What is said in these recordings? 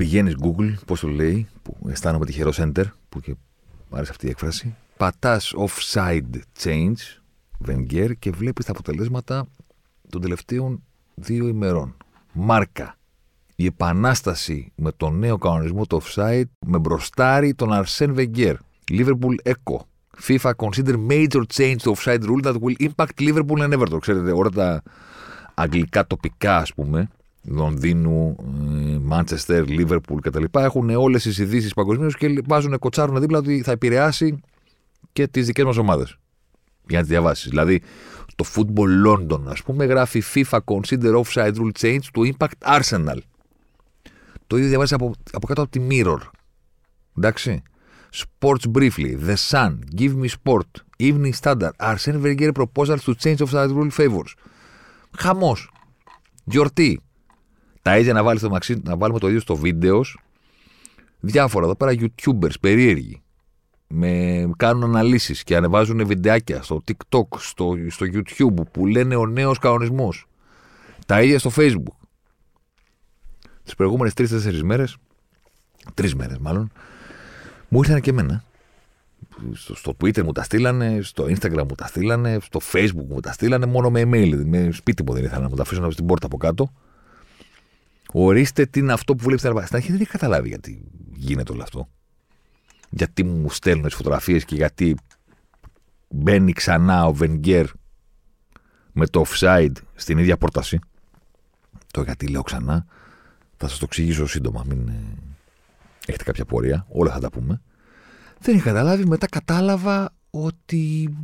πηγαίνεις Google, πώς το λέει, που αισθάνομαι τυχερό enter, που και μου άρεσε αυτή η έκφραση. Πατάς offside change, Wenger, και βλέπεις τα αποτελέσματα των τελευταίων δύο ημερών. Μάρκα. Η επανάσταση με τον νέο κανονισμό του offside με μπροστάρι τον Αρσέν Wenger. Liverpool Echo. FIFA consider major change to offside rule that will impact Liverpool and Everton. Ξέρετε, όλα τα αγγλικά τοπικά, ας πούμε, Λονδίνου, Μάντσεστερ, Λίβερπουλ κτλ. Έχουν όλες τις ειδήσεις παγκοσμίως και βάζουν, κοτσάρουν δίπλα ότι θα επηρεάσει και τις δικές μας ομάδες. Για να τις διαβάσεις. Δηλαδή, το Football London, ας πούμε, γράφει FIFA Consider Offside Rule Change to Impact Arsenal. Το ίδιο διαβάζεις από, από κάτω από τη Mirror. Εντάξει. Sports Briefly, The Sun, Give Me Sport, Evening Standard, Arsene Wenger proposals to change offside rule favors. Χαμός. Γιορτή. Τα ίδια να, βάλεις το μαξί, να βάλουμε το ίδιο στο βίντεος. Διάφορα εδώ πέρα YouTubers περίεργοι. Με, κάνουν αναλύσεις και ανεβάζουν βιντεάκια στο TikTok, στο, στο YouTube που λένε ο νέος κανονισμός. Τα ίδια στο Facebook. Τις προηγούμενες τρει-τέσσερι μέρες, τρεις μέρες μάλλον, μου ήρθαν και εμένα. Στο, στο Twitter μου τα στείλανε, στο Instagram μου τα στείλανε, στο Facebook μου τα στείλανε, μόνο με email. Με σπίτι μου δεν ήθελα να μου τα αφήσουν στην πόρτα από κάτω. Ορίστε τι είναι αυτό που βλέπεις στην Στην αρχή δεν είχα καταλάβει γιατί γίνεται όλο αυτό. Γιατί μου στέλνουν τις φωτογραφίες και γιατί μπαίνει ξανά ο Βενγκέρ με το offside στην ίδια πρόταση. Το γιατί λέω ξανά. Θα σας το εξηγήσω σύντομα. Μην ε, έχετε κάποια πορεία. Όλα θα τα πούμε. Δεν είχα καταλάβει. Μετά κατάλαβα ότι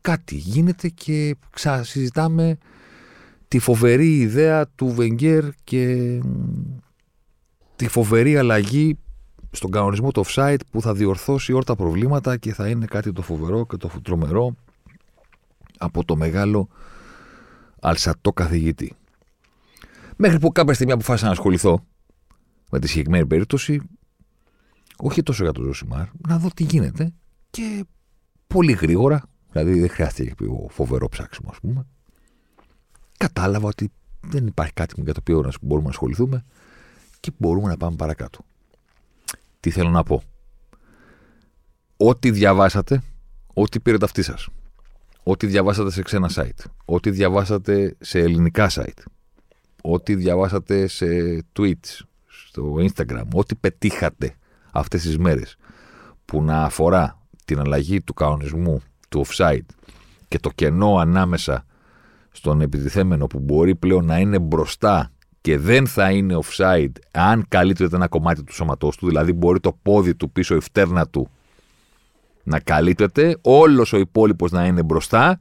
κάτι γίνεται και ξανασυζητάμε τη φοβερή ιδέα του Βενγκέρ και τη φοβερή αλλαγή στον κανονισμό του offside που θα διορθώσει όλα τα προβλήματα και θα είναι κάτι το φοβερό και το τρομερό από το μεγάλο αλσατό καθηγητή. Μέχρι που κάποια στιγμή αποφάσισα να ασχοληθώ με τη συγκεκριμένη περίπτωση, όχι τόσο για το Ζωσιμάρ, να δω τι γίνεται και πολύ γρήγορα, δηλαδή δεν χρειάστηκε φοβερό ψάξιμο ας πούμε, κατάλαβα ότι δεν υπάρχει κάτι για το οποίο μπορούμε να ασχοληθούμε και μπορούμε να πάμε παρακάτω. Τι θέλω να πω; Ό,τι διαβάσατε, ό,τι πήρετε αυτή σας, ό,τι διαβάσατε σε ξένα site, ό,τι διαβάσατε σε ελληνικά site, ό,τι διαβάσατε σε tweets, στο Instagram, ό,τι πετύχατε αυτές τις μέρες που να αφορά την αλλαγή του κανονισμού του offside και το κενό ανάμεσα στον επιτιθέμενο που μπορεί πλέον να είναι μπροστά και δεν θα είναι offside αν καλύπτεται ένα κομμάτι του σώματός του, δηλαδή μπορεί το πόδι του πίσω, η φτέρνα του να καλύπτεται, όλος ο υπόλοιπος να είναι μπροστά,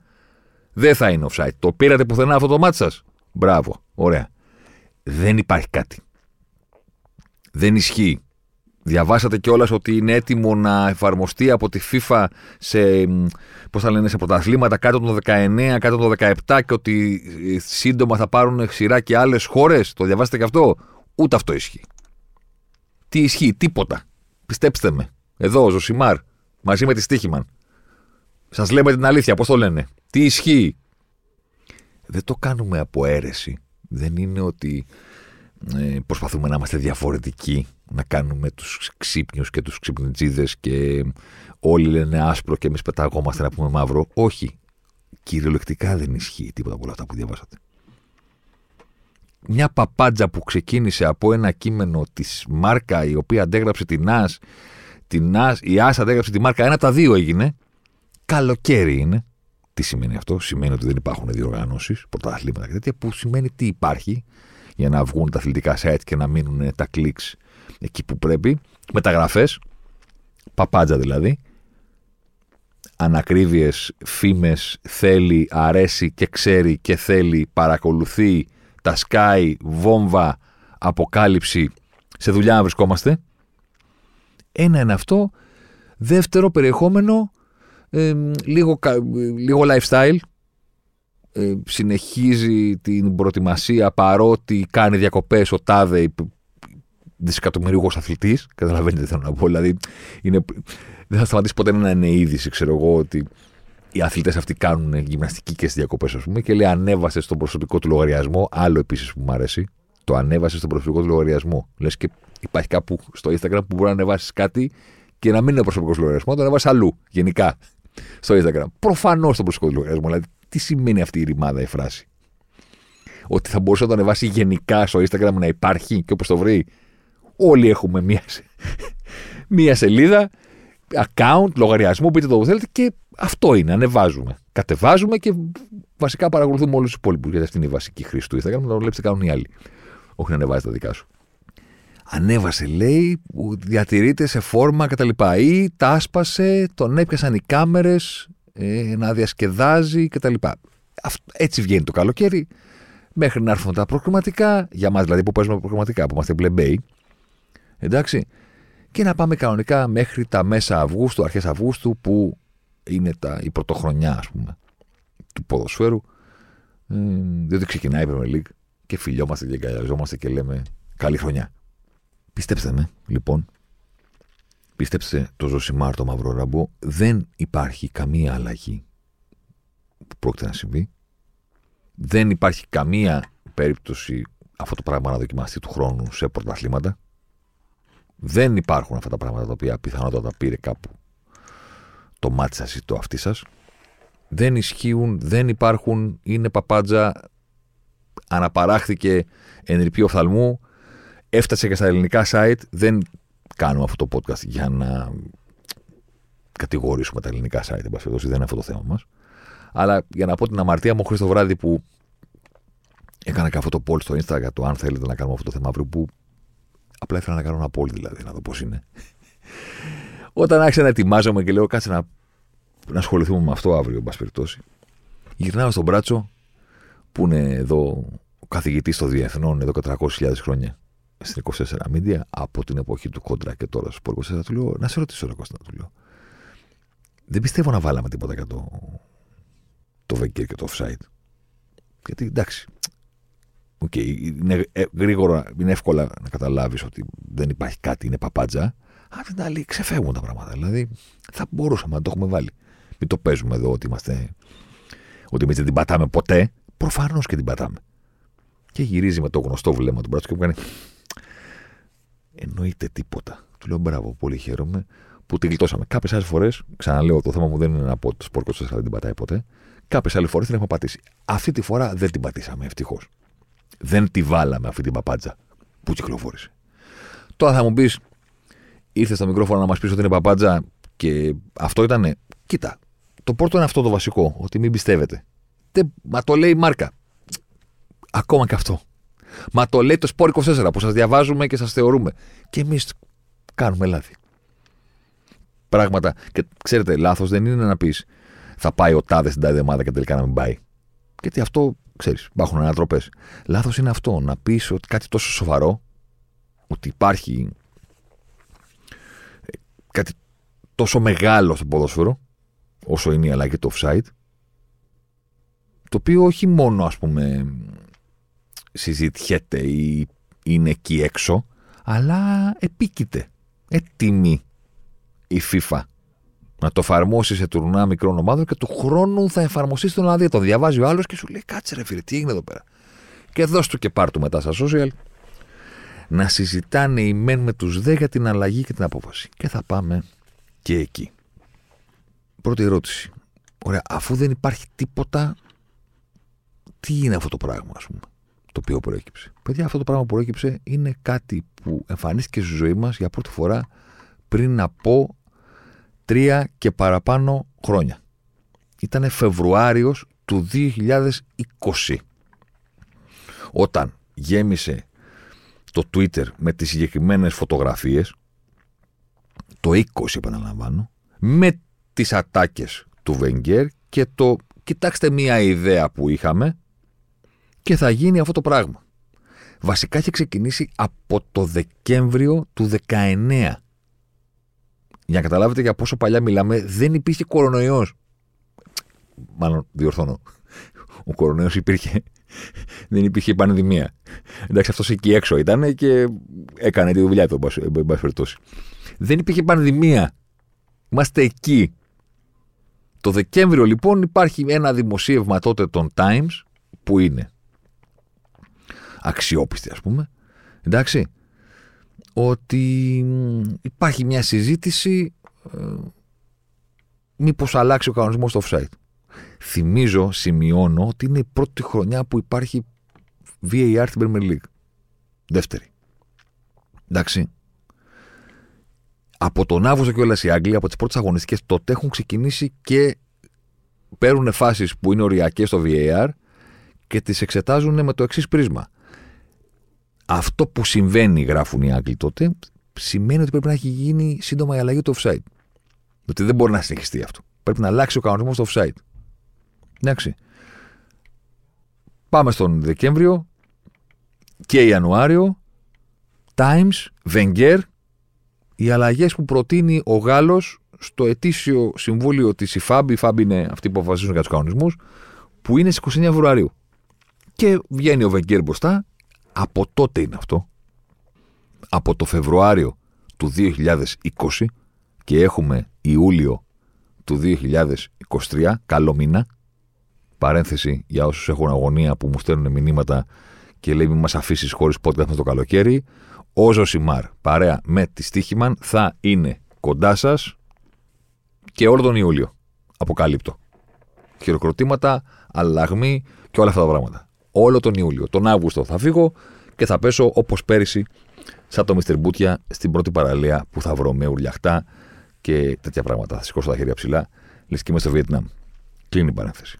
δεν θα είναι offside. Το πήρατε πουθενά αυτό το μάτι σας; Μπράβο, ωραία. Δεν υπάρχει κάτι. Δεν ισχύει. Διαβάσατε κιόλας ότι είναι έτοιμο να εφαρμοστεί από τη FIFA σε, πώς θα λένε, σε πρωταθλήματα κάτω το 19, κάτω το 17 και ότι ε, σύντομα θα πάρουν σειρά και άλλες χώρες; Το διαβάσατε κι αυτό; Ούτε αυτό ισχύει. Τι ισχύει, τίποτα. Πιστέψτε με. Εδώ, ο Ζωσιμάρ, μαζί με τη Στίχημαν. Σας λέμε την αλήθεια, πώς το λένε. Τι ισχύει; Δεν το κάνουμε από αίρεση. Δεν είναι ότι ε, προσπαθούμε να είμαστε διαφορετικοί, να κάνουμε τους ξύπνιους και τους ξυπνητζίδες και όλοι λένε άσπρο και εμείς πεταγόμαστε να πούμε μαύρο. Όχι. Κυριολεκτικά δεν ισχύει τίποτα από όλα αυτά που διαβάσατε. Μια παπάντζα που ξεκίνησε από ένα κείμενο της Μάρκα η οποία αντέγραψε την ΑΣ, την ΑΣ η ΑΣ αντέγραψε τη Μάρκα, ένα από τα δύο έγινε. Καλοκαίρι είναι. Τι σημαίνει αυτό, σημαίνει ότι δεν υπάρχουν διοργανώσεις, πρωταθλήματα και τέτοια, που σημαίνει τι υπάρχει για να βγουν τα αθλητικά site και να μείνουν τα clicks εκεί που πρέπει. μεταγραφές, παπάντζα δηλαδή, ανακρίβειες, φήμες, θέλει, αρέσει και ξέρει και θέλει, παρακολουθεί, τα sky, βόμβα, αποκάλυψη, σε δουλειά να βρισκόμαστε. Ένα είναι αυτό. Δεύτερο περιεχόμενο, λίγο, λίγο lifestyle. Ε, συνεχίζει την προετοιμασία παρότι κάνει διακοπές ο τάδε δισεκατομμυρίουχος αθλητής. Καταλαβαίνετε τι θέλω να πω. Δηλαδή είναι, δεν θα σταματήσει ποτέ να είναι είδηση, ξέρω εγώ, ότι οι αθλητές αυτοί κάνουν γυμναστική και στι διακοπές, ας πούμε, και λέει ανέβασε στον προσωπικό του λογαριασμό. Άλλο επίσης που μου αρέσει. Το ανέβασε στον προσωπικό του λογαριασμό. Λες και υπάρχει κάπου στο Instagram που μπορεί να ανεβάσεις κάτι και να μην είναι προσωπικός λογαριασμό, το ανεβάσεις αλλού, γενικά, στο Instagram. Προφανώς στον προσωπικό του λογαριασμό. Δηλαδή, τι σημαίνει αυτή η ρημάδα, η φράση; Ότι θα μπορούσε να το ανεβάσει γενικά στο Instagram να υπάρχει και όπως το βρει; Όλοι έχουμε μία, μία σελίδα account, λογαριασμό, πείτε το που θέλετε και αυτό είναι. Ανεβάζουμε. Κατεβάζουμε και βασικά παρακολουθούμε όλους τους υπόλοιπους. Γιατί αυτή είναι η βασική χρήση του Instagram. Να το βλέπει τι κάνουν οι άλλοι. Όχι να ανεβάζει τα δικά σου. Ανέβασε, λέει, διατηρείται σε φόρμα κτλ. Ή τα άσπασε, τον έπιασαν οι κάμερες ε, να διασκεδάζει κτλ. Έτσι βγαίνει το καλοκαίρι. Μέχρι να έρθουν τα προκριματικά, για μας δηλαδή που παίζουμε προκριματικά, που είμαστε πλεμπέοι. Εντάξει. Και να πάμε κανονικά μέχρι τα μέσα Αυγούστου, αρχές Αυγούστου που είναι τα, η πρωτοχρονιά ας πούμε του ποδοσφαίρου. Ε, διότι ξεκινάει η Premier League και φιλιόμαστε και εγκαλιαζόμαστε και λέμε καλή χρονιά. Πιστέψτε με λοιπόν. Πίστεψε το Ζωσιμάρ το Μαύρο Ραμπό δεν υπάρχει καμία αλλαγή που πρόκειται να συμβεί. Δεν υπάρχει καμία περίπτωση αυτό το πράγμα να δοκιμαστεί του χρόνου σε πρωταθλήματα δεν υπάρχουν αυτά τα πράγματα τα οποία πιθανότατα πήρε κάπου το μάτι σας ή το αυτί σας. Δεν ισχύουν, δεν υπάρχουν, είναι παπάντζα, αναπαράχθηκε ενρυπή οφθαλμού, έφτασε και στα ελληνικά site. Δεν κάνουμε αυτό το podcast για να κατηγορήσουμε τα ελληνικά site, δεν είναι αυτό το θέμα μας. Αλλά για να πω την αμαρτία μου χωρίς το βράδυ που έκανα και αυτό το poll στο Instagram το αν θέλετε να κάνουμε αυτό το θέμα αύριο που Απλά ήθελα να κάνω ένα πόλη δηλαδή, να δω πώς είναι. Όταν άρχισα να ετοιμάζομαι και λέω κάτσε να, να ασχοληθούμε με αυτό αύριο, εν πάση περιπτώσει. Γυρνάω στον Μπράτσο, που είναι εδώ ο καθηγητής των διεθνών εδώ και 300.000 χρόνια στην 24 Media, από την εποχή του Κόντρα και τώρα στο 24, του λέω να σε ρωτήσω, ρε Κώστα, του λέω. Δεν πιστεύω να βάλαμε τίποτα για το, το Βέγκερ και το offside. Γιατί εντάξει, Okay, είναι ε, γρήγορα, είναι εύκολα να καταλάβεις ότι δεν υπάρχει κάτι, είναι παπάντζα. Αλλά την άλλη ξεφεύγουν τα πράγματα. Δηλαδή θα μπορούσαμε να το έχουμε βάλει. Μην το παίζουμε εδώ ότι είμαστε. Ότι εμείς δεν την πατάμε ποτέ. Προφανώς και την πατάμε. Και γυρίζει με το γνωστό βλέμμα του μπράτσου και μου κάνει. Εννοείται τίποτα. Του λέω μπράβο, πολύ χαίρομαι που την γλιτώσαμε. Κάποιες άλλες φορές, ξαναλέω, το θέμα μου δεν είναι να πω ότι το σπορκό δεν την πατάει ποτέ. Κάποιες άλλες φορές την έχουμε πατήσει. Αυτή τη φορά δεν την πατήσαμε, ευτυχώς δεν τη βάλαμε αυτή την παπάντζα που κυκλοφόρησε. Τώρα θα μου πεις, ήρθες στο μικρόφωνο να μας πεις ότι είναι παπάντζα και αυτό ήταν. Κοίτα, το πρώτο είναι αυτό το βασικό, ότι μην πιστεύετε. Δεν, μα το λέει η μάρκα. Ακόμα και αυτό. Μα το λέει το Σπόρ 24 που σας διαβάζουμε και σας θεωρούμε. Και εμείς κάνουμε λάθη. Πράγματα. Και ξέρετε, λάθος δεν είναι να πεις θα πάει ο τάδε στην τάδε ομάδα και τελικά να μην πάει. Γιατί αυτό ξέρεις, υπάρχουν ανατροπές. Λάθος είναι αυτό, να πεις ότι κάτι τόσο σοβαρό, ότι υπάρχει ε, κάτι τόσο μεγάλο στο ποδόσφαιρο, όσο είναι η αλλαγή του offside, το οποίο όχι μόνο ας πούμε συζητιέται ή είναι εκεί έξω, αλλά επίκειται. Έτοιμη η FIFA να το εφαρμόσει σε τουρνά μικρών ομάδων και του χρόνου θα εφαρμοστεί στον Ολλανδία. Το διαβάζει ο άλλος και σου λέει: Κάτσε ρε φίλε, τι έγινε εδώ πέρα. Και δώσ' του και πάρ' του μετά στα social να συζητάνε οι μεν με τους δε για την αλλαγή και την απόφαση. Και θα πάμε και εκεί. Πρώτη ερώτηση. Ωραία, αφού δεν υπάρχει τίποτα, τι είναι αυτό το πράγμα, ας πούμε, το οποίο προέκυψε; Παιδιά, αυτό το πράγμα που προέκυψε είναι κάτι που εμφανίστηκε στη ζωή μας για πρώτη φορά πριν από τρία και παραπάνω χρόνια. Ήταν Φεβρουάριος του 2020 όταν γέμισε το Twitter με τις συγκεκριμένες φωτογραφίες το 20 επαναλαμβάνω, με τις ατάκες του Βενγκέρ και το κοιτάξτε μία ιδέα που είχαμε και θα γίνει αυτό το πράγμα. Βασικά είχε ξεκινήσει από το Δεκέμβριο του 19. Για να καταλάβετε για πόσο παλιά μιλάμε, δεν υπήρχε κορονοϊός. Μάλλον διορθώνω. Ο κορονοϊός υπήρχε. Δεν υπήρχε πανδημία. Εντάξει, αυτός εκεί έξω ήταν και έκανε τη δουλειά του, εν πάση περιπτώσει. Δεν υπήρχε πανδημία. Είμαστε εκεί. Το Δεκέμβριο λοιπόν υπάρχει ένα δημοσίευμα τότε των Times που είναι αξιόπιστη ας πούμε εντάξει ότι υπάρχει μια συζήτηση ε, μήπως αλλάξει ο κανονισμός στο offside. Θυμίζω, σημειώνω ότι είναι η πρώτη χρονιά που υπάρχει VAR στην Premier League. Δεύτερη. Εντάξει. Από τον Αύγουστο και όλα οι Άγγλοι, από τις πρώτες αγωνιστικές τότε έχουν ξεκινήσει και παίρνουν φάσεις που είναι οριακές στο VAR και τις εξετάζουν με το εξής πρίσμα. Αυτό που συμβαίνει, γράφουν οι Άγγλοι τότε, σημαίνει ότι πρέπει να έχει γίνει σύντομα η αλλαγή του offside. Ότι δεν μπορεί να συνεχιστεί αυτό. Πρέπει να αλλάξει ο κανονισμός του offside. Εντάξει. Πάμε στον Δεκέμβριο και Ιανουάριο. Times, Wenger, οι αλλαγές που προτείνει ο Γάλλος στο ετήσιο συμβούλιο της ΙΦΑΜ, η ΙΦΑΜ είναι αυτοί που αποφασίζουν για τους κανονισμούς, που είναι στις 29 Φεβρουαρίου. Και βγαίνει ο Βενγκέρ μπροστά, από τότε είναι αυτό. Από το Φεβρουάριο του 2020 και έχουμε Ιούλιο του 2023, καλό μήνα. Παρένθεση για όσους έχουν αγωνία που μου στέλνουν μηνύματα και λέει μην μας αφήσεις χωρίς podcast με το καλοκαίρι. Ο Ζωσιμάρ, παρέα με τη Στίχημαν, θα είναι κοντά σας και όλο τον Ιούλιο. Αποκαλύπτω. Χειροκροτήματα, αλλαγμοί και όλα αυτά τα πράγματα. Όλο τον Ιούλιο. Τον Αύγουστο θα φύγω και θα πέσω όπως πέρυσι, σαν το Μιστερ Μπούτια, στην πρώτη παραλία που θα βρω με ουρλιαχτά και τέτοια πράγματα. Θα σηκώσω τα χέρια ψηλά, λες και είμαι στο Βιετνάμ. Κλείνει η παρένθεση.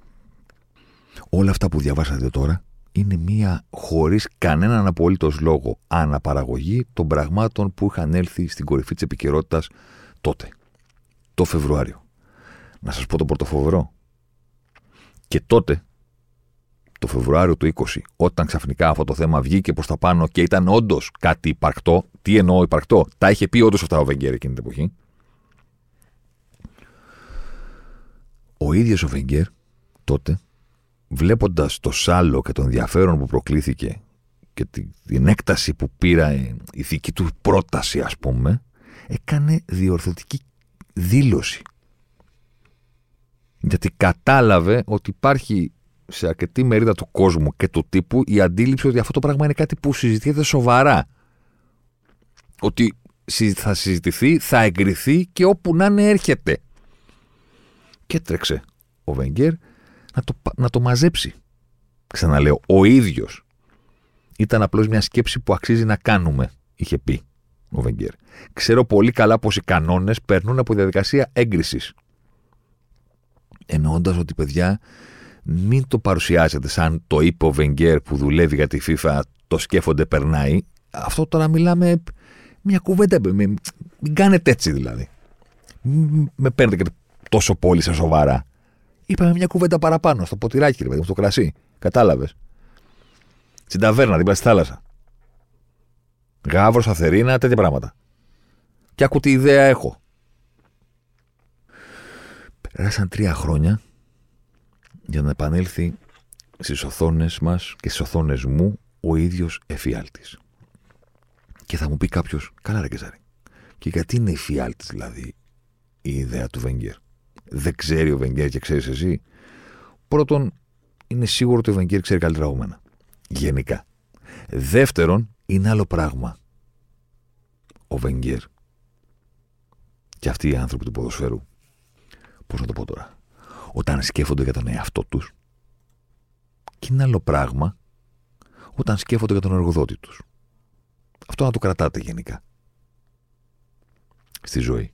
Όλα αυτά που διαβάσατε τώρα είναι μία χωρίς κανέναν απολύτως λόγο αναπαραγωγή των πραγμάτων που είχαν έλθει στην κορυφή της επικαιρότητας τότε, το Φεβρουάριο. Να σας πω το πρωτοφοβερό. Και τότε, το Φεβρουάριο του 20, όταν ξαφνικά αυτό το θέμα βγήκε προς τα πάνω και ήταν όντως κάτι υπαρκτό, τι εννοώ υπαρκτό, τα είχε πει όντως αυτά ο Βεγγέρ εκείνη την εποχή. Ο ίδιος ο Βεγγέρ τότε βλέποντας το σάλο και τον ενδιαφέρον που προκλήθηκε και την έκταση που πήρα η δική του πρόταση ας πούμε, έκανε διορθωτική δήλωση. Γιατί κατάλαβε ότι υπάρχει σε αρκετή μερίδα του κόσμου και του τύπου η αντίληψη ότι αυτό το πράγμα είναι κάτι που συζητιέται σοβαρά. Ότι θα συζητηθεί, θα εγκριθεί και όπου να είναι έρχεται. Και έτρεξε ο Βενγκέρ να το, να το μαζέψει. Ξαναλέω, ο ίδιος. Ήταν απλώς μια σκέψη που αξίζει να κάνουμε, είχε πει ο Βενγκέρ. Ξέρω πολύ καλά πως οι κανόνες περνούν από διαδικασία έγκρισης. Εννοώντας ότι, παιδιά, μην το παρουσιάζετε σαν το είπε ο Βενγκέρ που δουλεύει για τη FIFA, το σκέφτονται, περνάει. Αυτό τώρα μιλάμε μια κουβέντα. Μην, μην κάνετε έτσι δηλαδή. Μην με παίρνετε και τόσο πολύ σε σοβαρά. Είπαμε μια κουβέντα παραπάνω στο ποτηράκι, ρε παιδί στο κρασί. Κατάλαβες. Στην ταβέρνα, δίπλα στη θάλασσα. Γάβρος, αθερίνα, τέτοια πράγματα. Και άκου τι ιδέα έχω. Πέρασαν τρία χρόνια για να επανέλθει στις οθόνες μας και στις οθόνες μου ο ίδιος εφιάλτης. Και θα μου πει κάποιος, καλά ρε Κεζάρη. Και γιατί είναι εφιάλτης δηλαδή η ιδέα του Βενγκέρ; Δεν ξέρει ο Βενγκέρ και ξέρεις εσύ. Πρώτον, είναι σίγουρο ότι ο Βενγκέρ ξέρει καλύτερα από μένα. Γενικά. Δεύτερον, είναι άλλο πράγμα. Ο Βενγκέρ και αυτοί οι άνθρωποι του ποδοσφαίρου, πώς να το πω τώρα, όταν σκέφτονται για τον εαυτό τους, και είναι άλλο πράγμα όταν σκέφτονται για τον εργοδότη τους. Αυτό να το κρατάτε γενικά. Στη ζωή.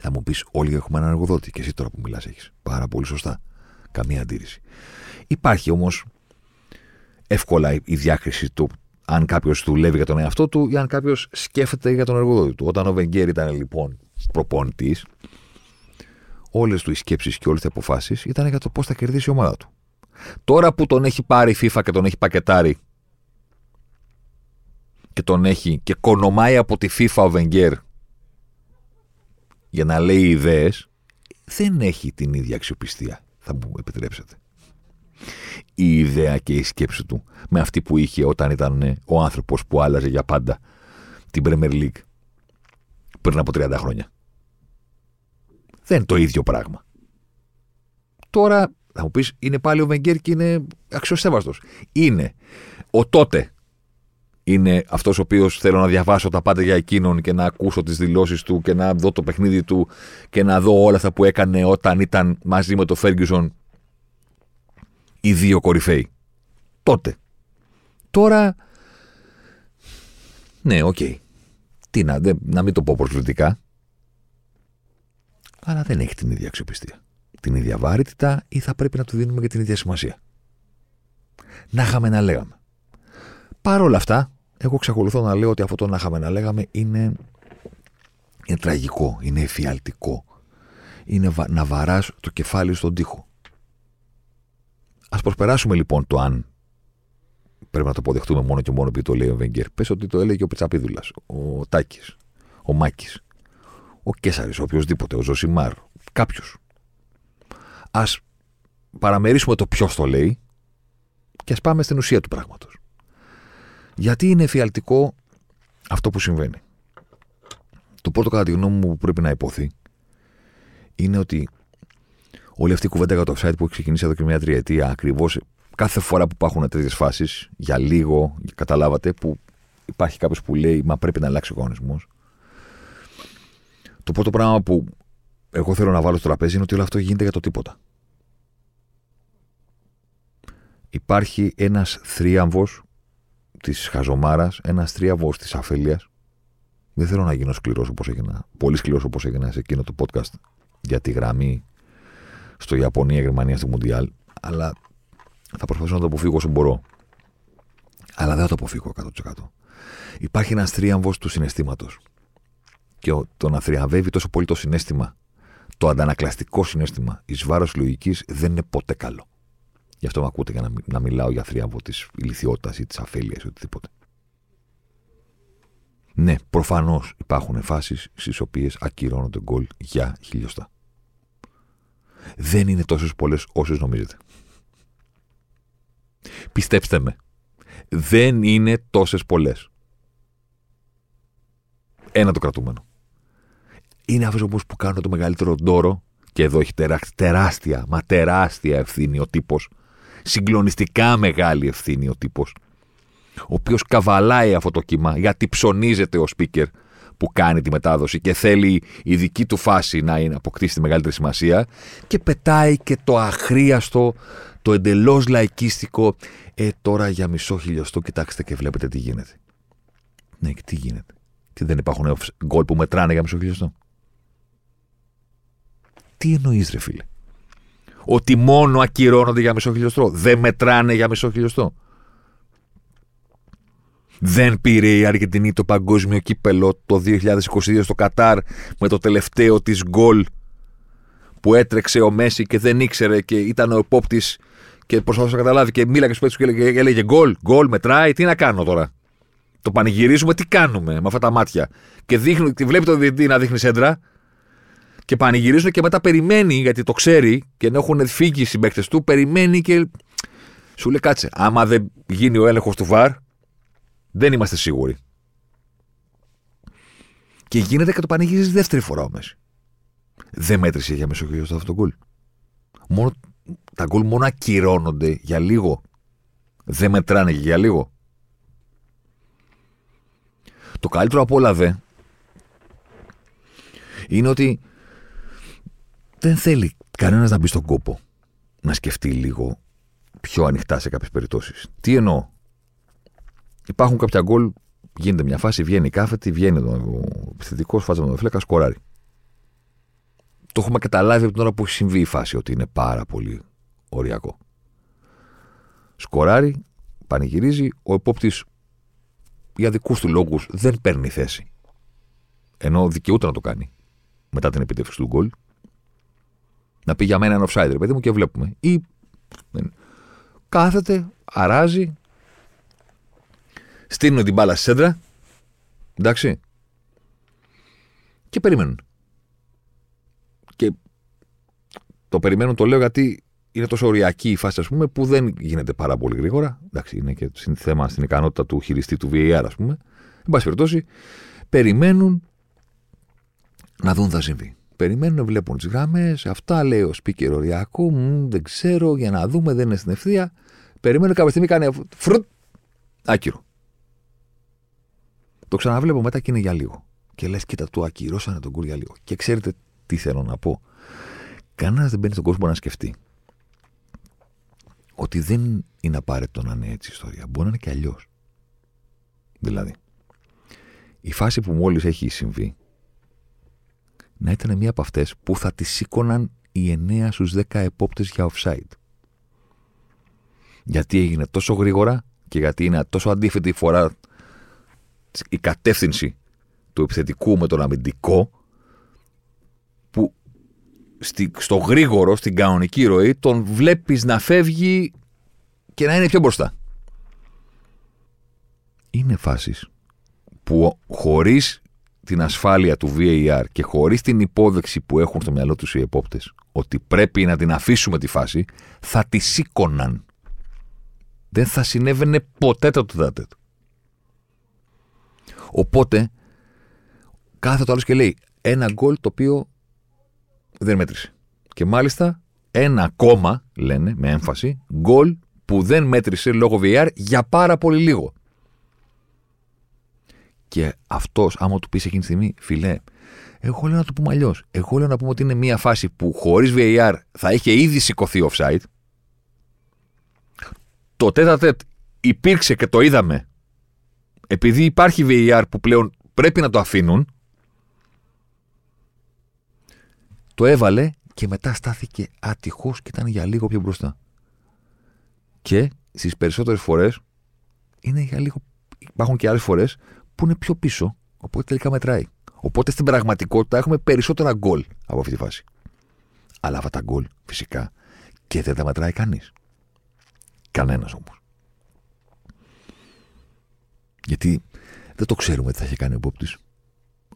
Θα μου πεις, Όλοι έχουμε έναν εργοδότη. Και εσύ τώρα που μιλάς, έχεις. Πάρα πολύ σωστά. Καμία αντίρρηση. Υπάρχει όμως εύκολα η διάκριση του αν κάποιος δουλεύει για τον εαυτό του ή αν κάποιος σκέφτεται για τον εργοδότη του. Όταν ο Βεγγέρ ήταν λοιπόν προπονητής, όλες του οι σκέψεις και όλες τι αποφάσεις ήταν για το πώς θα κερδίσει η ομάδα του. Τώρα που τον έχει πάρει η FIFA και τον έχει πακετάρει και τον έχει και κονομάει από τη FIFA ο Βεγγέρ για να λέει ιδέες, δεν έχει την ίδια αξιοπιστία, θα μου επιτρέψετε. Η ιδέα και η σκέψη του με αυτή που είχε όταν ήταν ο άνθρωπος που άλλαζε για πάντα την Premier League πριν από 30 χρόνια. Δεν είναι το ίδιο πράγμα. Τώρα θα μου πεις, είναι πάλι ο Βεγγέρ και είναι αξιοσέβαστος. Είναι. Ο τότε είναι αυτός ο οποίος θέλω να διαβάσω τα πάντα για εκείνον και να ακούσω τις δηλώσεις του και να δω το παιχνίδι του και να δω όλα αυτά που έκανε όταν ήταν μαζί με το Φέργκισον οι δύο κορυφαίοι. Τότε. Τώρα. Ναι, ok. Okay. Τι να, να μην το πω προσβλητικά. Αλλά δεν έχει την ίδια αξιοπιστία. Την ίδια βαρύτητα ή θα πρέπει να του δίνουμε και την ίδια σημασία. Να είχαμε να λέγαμε. Παρ' όλα αυτά, εγώ εξακολουθώ να λέω ότι αυτό το να είχαμε να λέγαμε είναι, είναι τραγικό, είναι εφιαλτικό. Είναι να βαράς το κεφάλι στον τοίχο. Ας προσπεράσουμε λοιπόν το αν πρέπει να το αποδεχτούμε μόνο και μόνο επειδή το λέει ο Βέγκερ. Πες ότι το έλεγε ο Πιτσαπίδουλα, ο Τάκης, ο Μάκης, ο Κέσσαρη, ο οποιοδήποτε, ο Ζωσιμάρ, κάποιος. Α παραμερίσουμε το ποιος το λέει και ας πάμε στην ουσία του πράγματος. Γιατί είναι εφιαλτικό αυτό που συμβαίνει. Το πρώτο κατά τη γνώμη μου που πρέπει να υποθεί είναι ότι όλη αυτή η κουβέντα για το offside που έχει ξεκινήσει εδώ και μια τριετία ακριβώς κάθε φορά που υπάρχουν τέτοιες φάσεις, για λίγο, καταλάβατε, που υπάρχει κάποιος που λέει Μα πρέπει να αλλάξει ο κανονισμός. Το πρώτο πράγμα που εγώ θέλω να βάλω στο τραπέζι είναι ότι όλο αυτό γίνεται για το τίποτα. Υπάρχει ένας θρίαμβος της χαζομάρας, ένας θρίαμβος της αφέλεια. Δεν θέλω να γίνω σκληρός όπως έγινα, πολύ σκληρός όπως έγινα σε εκείνο το podcast για τη γραμμή στο Ιαπωνία-Γερμανία στο Μουντιάλ, αλλά θα προσπαθήσω να το αποφύγω όσο μπορώ. Αλλά δεν θα το αποφύγω 100%. Υπάρχει ένας θρίαμβος του συναισθήματος. Και το να θριαμβεύει τόσο πολύ το συνέστημα, το αντανακλαστικό συνέστημα εις βάρος λογικής δεν είναι ποτέ καλό. Γι' αυτό με ακούτε για να, να μιλάω για θρίαμβο της ηλικιότητας ή της αφέλειας ή οτιδήποτε. Ναι, προφανώς υπάρχουν φάσεις στις οποίες ακυρώνονται γκολ για χιλιοστά. Δεν είναι τόσες πολλές όσες νομίζετε. Πιστέψτε με. Δεν είναι τόσες πολλές. Ένα το κρατούμενο. Είναι αυτός που κάνουν το μεγαλύτερο ντόρο και εδώ έχει τεράστια, μα τεράστια ευθύνη ο τύπος. Συγκλονιστικά μεγάλη ευθύνη ο τύπος. Ο οποίος καβαλάει αυτό το κύμα γιατί ψωνίζεται ο speaker που κάνει τη μετάδοση και θέλει η δική του φάση να είναι, αποκτήσει τη μεγαλύτερη σημασία και πετάει και το αχρίαστο το εντελώς λαϊκίστικο. Ε, τώρα για μισό χιλιοστό, κοιτάξτε και βλέπετε τι γίνεται. Ναι, και τι γίνεται. Τι δεν υπάρχουν γκολ που μετράνε για μισό χιλιοστό. Τι εννοείς, ρε φίλε; Ότι μόνο ακυρώνονται για μισό χιλιοστό. Δεν μετράνε για μισό χιλιοστό. Δεν πήρε η Αργεντινή το παγκόσμιο κύπελο το 2022 στο Κατάρ με το τελευταίο της γκολ που έτρεξε ο Μέση και δεν ήξερε και ήταν ο επόπτης και προσπαθούσε να καταλάβει και μίλαγε στους παίκτες και έλεγε γκολ, γκολ, μετράει, τι να κάνω τώρα; Το πανηγυρίζουμε, τι κάνουμε με αυτά τα μάτια. Και δείχνει, βλέπει το διαιτητή να δείχνει σέντρα και πανηγυρίζουν και μετά περιμένει γιατί το ξέρει και ενώ έχουν φύγει οι συμπαίκτες του, περιμένει και σου λέει κάτσε. Άμα δεν γίνει ο έλεγχος του βαρ, δεν είμαστε σίγουροι. Και γίνεται και το πανηγυρίζεις δεύτερη φορά ο Μέσης. Δεν μέτρησε για μεσογείο αυτό το γκολ. Μόνο τα γκολ μόνο ακυρώνονται για λίγο. Δεν μετράνε και για λίγο. Το καλύτερο από όλα δε είναι ότι δεν θέλει κανένας να μπει στον κόπο να σκεφτεί λίγο πιο ανοιχτά σε κάποιες περιπτώσεις. Τι εννοώ; Υπάρχουν κάποια γκολ, γίνεται μια φάση, βγαίνει η κάθετη, βγαίνει ο επιθετικός, φάτσα με το φλέκα, σκοράρει. Το έχουμε καταλάβει από την ώρα που έχει συμβεί η φάση ότι είναι πάρα πολύ οριακό. Σκοράρει, πανηγυρίζει, ο επόπτης για δικούς του λόγους δεν παίρνει θέση. Ενώ δικαιούται να το κάνει μετά την επιτεύξη του γκολ. Να πει για μένα ένα offside, παιδί μου, και βλέπουμε. Ή κάθεται, αράζει, στείλουν την μπάλα στη σέντρα. Εντάξει. Και περιμένουν. Και το περιμένουν το λέω γιατί είναι τόσο οριακή η φάση, ας πούμε, που δεν γίνεται πάρα πολύ γρήγορα. Εντάξει, είναι και θέμα στην ικανότητα του χειριστή του VAR, ας πούμε. Εν πάση περιπτώσει, περιμένουν να δουν θα συμβεί. Περιμένουν, βλέπουν τις γραμμές. Αυτά λέει ο speaker οριακό. δεν ξέρω, για να δούμε, δεν είναι στην ευθεία. Περιμένουν κάποια στιγμή κάνει φρουτ. Άκυρο. Το ξαναβλέπω μετά και είναι για λίγο. Και λες, κοίτα, του ακυρώσανε τον κουρ για λίγο. Και ξέρετε τι θέλω να πω. Κανένας δεν μπαίνει στον κόσμο να σκεφτεί ότι δεν είναι απαραίτητο να είναι έτσι η ιστορία. Μπορεί να είναι και αλλιώς. Δηλαδή, η φάση που μόλις έχει συμβεί να ήταν μία από αυτές που θα τη σήκωναν οι 9 στους 10 επόπτες για offside. Γιατί έγινε τόσο γρήγορα και γιατί είναι τόσο αντίθετη η φορά η κατεύθυνση του επιθετικού με τον αμυντικό που στη, στο γρήγορο, στην κανονική ροή τον βλέπεις να φεύγει και να είναι πιο μπροστά. Είναι φάσεις που χωρίς την ασφάλεια του VAR και χωρίς την υπόδεξη που έχουν στο μυαλό τους οι επόπτες ότι πρέπει να την αφήσουμε τη φάση, θα τη σήκωναν. Δεν θα συνέβαινε ποτέ το τετάτετ. Οπότε, κάθε το άλλος και λέει ένα γκολ το οποίο δεν μέτρησε. Και μάλιστα ένα ακόμα, λένε με έμφαση, γκολ που δεν μέτρησε λόγω VR για πάρα πολύ λίγο. Και αυτός, άμα του πεις εκείνη τη στιγμή, φιλέ, εγώ λέω να το πούμε αλλιώς. Εγώ λέω να πούμε ότι είναι μια φάση που χωρίς VAR θα είχε ήδη σηκωθεί offside. Το τέτα υπήρξε και το είδαμε. Επειδή υπάρχει VAR που πλέον πρέπει να το αφήνουν, το έβαλε και μετά στάθηκε άτυχος και ήταν για λίγο πιο μπροστά. Και στις περισσότερες φορές είναι για λίγο. Υπάρχουν και άλλες φορές που είναι πιο πίσω. Οπότε τελικά μετράει. Οπότε στην πραγματικότητα έχουμε περισσότερα γκολ από αυτή τη φάση. Αλλά αυτά τα γκολ φυσικά και δεν τα μετράει κανείς. Κανένας όμως. Γιατί δεν το ξέρουμε τι θα έχει κάνει ο Μπόπτης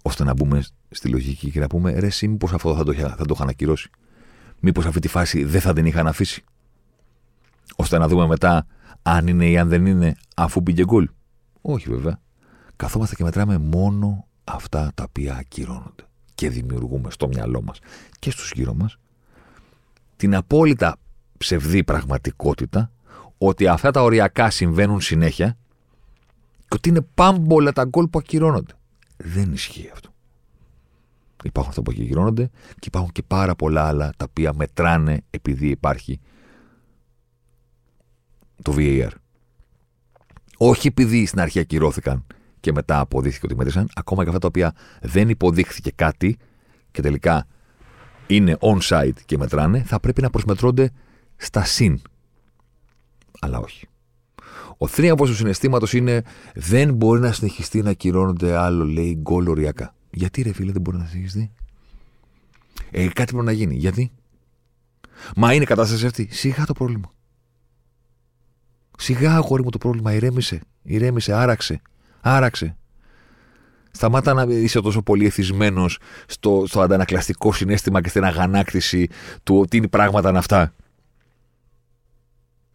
ώστε να μπούμε στη λογική και να πούμε ρε, εσύ, μήπως αυτό θα το, θα το είχαν ακυρώσει. Μήπως αυτή τη φάση δεν θα την είχαν αφήσει. ώστε να δούμε μετά αν είναι ή αν δεν είναι, αφού πήγε γκολ. Όχι βέβαια. Καθόμαστε και μετράμε μόνο αυτά τα οποία ακυρώνονται. Και δημιουργούμε στο μυαλό μας και στους γύρω μας την απόλυτα ψευδή πραγματικότητα ότι αυτά τα οριακά συμβαίνουν συνέχεια και ότι είναι πάμπολα τα γκολ που ακυρώνονται. Δεν ισχύει αυτό. Υπάρχουν αυτά που ακυρώνονται και υπάρχουν και πάρα πολλά άλλα τα οποία μετράνε επειδή υπάρχει το VAR. Όχι επειδή στην αρχή ακυρώθηκαν και μετά αποδείχθηκε ότι μέτρησαν, ακόμα και αυτά τα οποία δεν υποδείχθηκε κάτι και τελικά είναι on-site και μετράνε, θα πρέπει να προσμετρώνται στα συν. Αλλά όχι. Ο θρίαμβο του συναισθήματος είναι δεν μπορεί να συνεχιστεί να ακυρώνονται άλλο, λέει, γκολ οριακά. Γιατί ρε φίλε δεν μπορεί να συνεχιστεί; Ε, κάτι πρέπει να γίνει. Γιατί; Μα είναι κατάσταση αυτή. Σιγά το πρόβλημα. Σιγά, αγόρι μου, το πρόβλημα. Ηρέμησε. Ηρέμησε. Άραξε. Άραξε. Σταμάτα να είσαι τόσο πολύ εθισμένος στο, στο αντανακλαστικό συνέστημα και στην αγανάκτηση του τι είναι πράγματα είναι αυτά.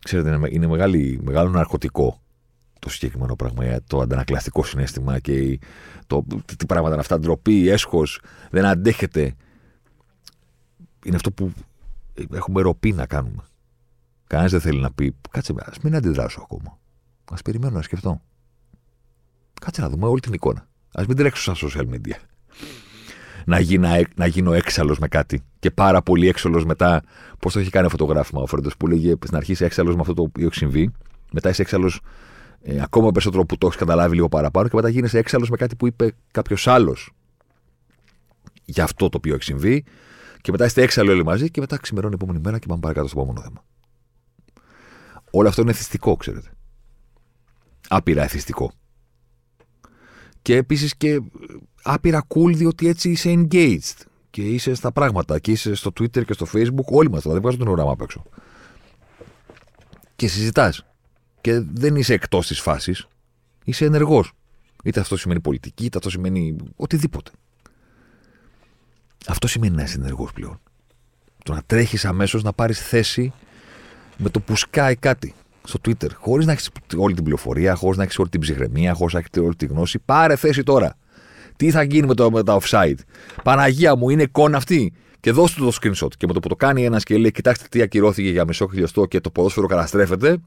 Ξέρετε, είναι μεγάλη, μεγάλο ναρκωτικό το συγκεκριμένο πράγμα, ε, το αντανακλαστικό συνέστημα και το, τι πράγματα είναι αυτά, ντροπή, έσχος, δεν αντέχεται. Είναι αυτό που έχουμε ροπή να κάνουμε. Κανένα δεν θέλει να πει, κάτσε, ας μην αντιδράσω ακόμα. Α περιμένω να σκεφτώ. Κάτσε να δούμε όλη την εικόνα. Α μην τρέξω στα social media να, γίνω, να γίνω έξαλλος με κάτι. Και πάρα πολύ έξαλλος μετά. Πώς το έχει κάνει φωτογράφημα ο Φρέντος που λέγε στην αρχή είσαι έξαλλος με αυτό το οποίο έχει συμβεί. Μετά είσαι έξαλλος ε, ακόμα περισσότερο που το έχεις καταλάβει λίγο παραπάνω. Και μετά γίνεσαι έξαλλος με κάτι που είπε κάποιος άλλος για αυτό το οποίο έχει συμβεί. Και μετά είστε έξαλλοι όλοι μαζί και μετά ξημερώνει η επόμενη μέρα και πάμε παρακάτω στο επόμενο θέμα. Όλο αυτό είναι εθιστικό, ξέρετε. Άπειρα εθιστικό. Και επίσης και άπειρα cool διότι έτσι είσαι engaged και είσαι στα πράγματα και είσαι στο Twitter και στο Facebook. Όλοι μας δηλαδή βγάζουν τον οράμα απ' έξω. Και συζητάς. Και δεν είσαι εκτός της φάσης. Είσαι ενεργός. Είτε αυτό σημαίνει πολιτική, είτε αυτό σημαίνει οτιδήποτε. Αυτό σημαίνει να είσαι ενεργός πλέον. Το να τρέχεις αμέσως να πάρεις θέση με το που σκάει κάτι στο Twitter, χωρίς να έχεις όλη την πληροφορία, χωρίς να έχεις όλη την ψυχραιμία, χωρίς να έχεις όλη τη γνώση. Πάρε θέση τώρα. Τι θα γίνει με, το, με τα offside; Παναγία μου, είναι εικόνα αυτή. Και δώσ' του το screenshot. Και με το που το κάνει ένας και λέει: Κοιτάξτε τι ακυρώθηκε για μισό χιλιοστό και το ποδόσφαιρο καταστρέφεται,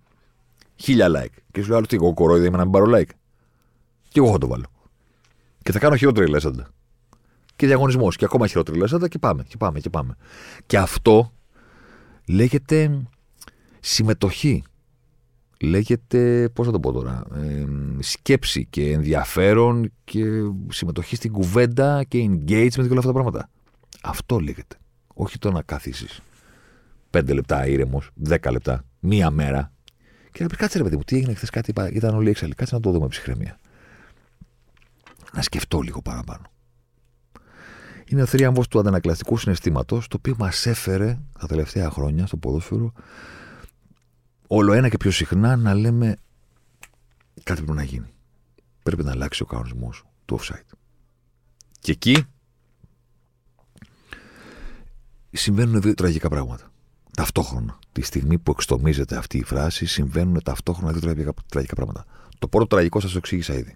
χίλια like. Και σου λέω: τι, εγώ κορόιδα είμαι να μην πάρω like. Και εγώ θα το βάλω. Και θα κάνω χειρότερη λέσαντα. Και διαγωνισμός. Και ακόμα χειρότερη λέσαντα και πάμε. Και πάμε. Και πάμε. Και αυτό λέγεται συμμετοχή. Λέγεται, πώς θα το πω τώρα, ε, σκέψη και ενδιαφέρον και συμμετοχή στην κουβέντα και engagement και όλα αυτά τα πράγματα. Αυτό λέγεται. Όχι το να καθίσεις πέντε λεπτά ήρεμος, δέκα λεπτά, μία μέρα και να πεις κάτσε ρε παιδί μου, τι έγινε χθες κάτι, ήταν όλοι έξαλλοι. Κάτσε να το δούμε ψυχραιμία. Να σκεφτώ λίγο παραπάνω. Είναι ο θρίαμβος του αντανακλαστικού συναισθήματος, το οποίο μας έφερε τα τελευταία χρόνια στο ποδόσφαιρο όλο ένα και πιο συχνά να λέμε κάτι πρέπει να γίνει. Πρέπει να αλλάξει ο κανονισμός του offside. Και εκεί συμβαίνουν δύο τραγικά πράγματα. Ταυτόχρονα. Τη στιγμή που εξτομίζεται αυτή η φράση, συμβαίνουν ταυτόχρονα δύο τραγικά, τραγικά πράγματα. Το πρώτο τραγικό σας το εξήγησα ήδη.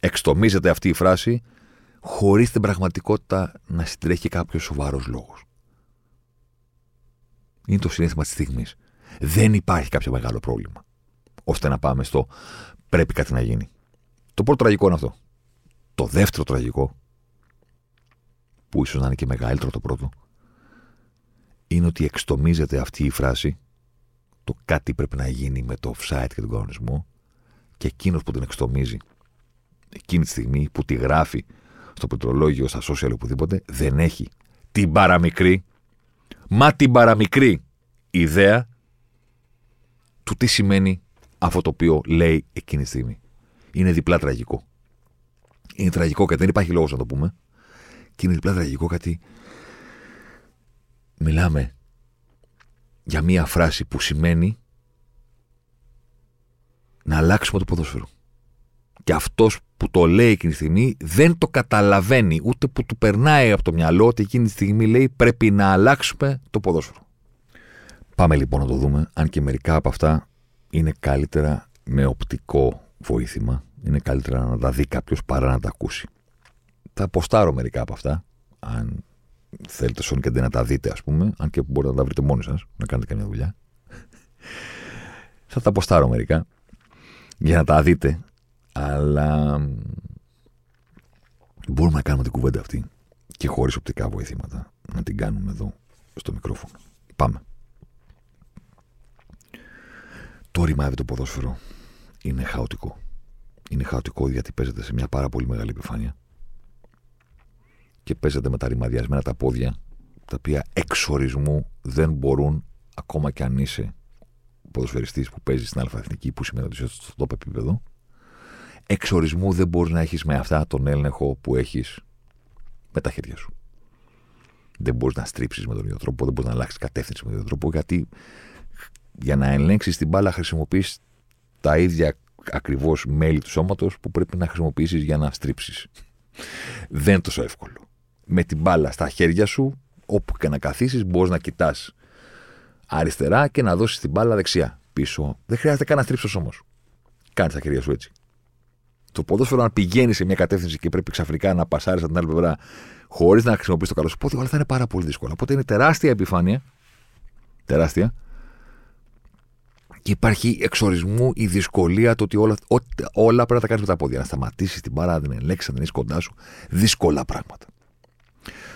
Εξτομίζεται αυτή η φράση χωρίς την πραγματικότητα να συντρέχει κάποιος σοβαρός λόγος. Είναι το συνέστημα της στιγμής. Δεν υπάρχει κάποιο μεγάλο πρόβλημα. ώστε να πάμε στο πρέπει κάτι να γίνει. Το πρώτο τραγικό είναι αυτό. Το δεύτερο τραγικό, που ίσως να είναι και μεγαλύτερο το πρώτο, είναι ότι εξτομίζεται αυτή η φράση, το κάτι πρέπει να γίνει με το offside και τον κανονισμό, και εκείνος που την εξτομίζει εκείνη τη στιγμή, που τη γράφει στο πληκτρολόγιο, στα social οπουδήποτε, δεν έχει την παραμικρή, μα την παραμικρή ιδέα του τι σημαίνει αυτό το οποίο λέει εκείνη τη στιγμή. Είναι διπλά τραγικό. Είναι τραγικό γιατί δεν υπάρχει λόγος να το πούμε. Και είναι διπλά τραγικό γιατί μιλάμε για μία φράση που σημαίνει να αλλάξουμε το ποδόσφαιρο. Και αυτός που το λέει εκείνη τη στιγμή δεν το καταλαβαίνει, ούτε που του περνάει από το μυαλό ότι εκείνη τη στιγμή λέει πρέπει να αλλάξουμε το ποδόσφαιρο. Πάμε λοιπόν να το δούμε, αν και μερικά από αυτά είναι καλύτερα με οπτικό βοήθημα. Είναι καλύτερα να τα δει κάποιος παρά να τα ακούσει. Θα αποστάρω μερικά από αυτά, αν θέλετε σον και να τα δείτε, ας πούμε, αν και μπορείτε να τα βρείτε μόνοι σας, να κάνετε καμιά δουλειά. Θα τα αποστάρω μερικά για να τα δείτε, αλλά μπορούμε να κάνουμε την κουβέντα αυτή και χωρίς οπτικά βοηθήματα να την κάνουμε εδώ στο μικρόφωνο. Πάμε. Το ρημάδι το ποδόσφαιρο είναι χαοτικό. Είναι χαοτικό γιατί παίζεται σε μια πάρα πολύ μεγάλη επιφάνεια και παίζεται με τα ρημαδιασμένα τα πόδια τα οποία εξορισμού δεν μπορούν ακόμα και αν είσαι ποδοσφαιριστής που παίζεις στην αλφαεθνική που σημαίνει ότι είσαι στο top επίπεδο εξορισμού δεν μπορείς να έχεις με αυτά τον έλεγχο που έχεις με τα χέρια σου. Δεν μπορείς να στρίψεις με τον ίδιο τρόπο, δεν μπορείς να αλλάξεις κατεύθυνση με τον ίδιο τρόπο, γιατί για να ελέγξεις την μπάλα χρησιμοποιείς τα ίδια ακριβώς μέλη του σώματος που πρέπει να χρησιμοποιήσεις για να στρίψεις. Δεν είναι τόσο εύκολο. Με την μπάλα στα χέρια σου, όπου και να καθίσεις, μπορείς να κοιτάς αριστερά και να δώσεις την μπάλα δεξιά πίσω. Δεν χρειάζεται καν να στρίψεις όμω. Κάνεις τα χέρια σου έτσι. Το ποδόσφαιρο, αν πηγαίνεις σε μια κατεύθυνση και πρέπει ξαφνικά να πασάρεις από την άλλη πλευρά χωρίς να χρησιμοποιήσει το καλό σου πόδι, όλα θα είναι πάρα πολύ δύσκολα. Οπότε είναι τεράστια επιφάνεια. Τεράστια και υπάρχει εξορισμού η δυσκολία το ότι όλα, ό, όλα πρέπει να τα κάνεις με τα πόδια. Να σταματήσεις την παρά, να την ελέγξεις, να την έχεις κοντά σου. Δύσκολα πράγματα.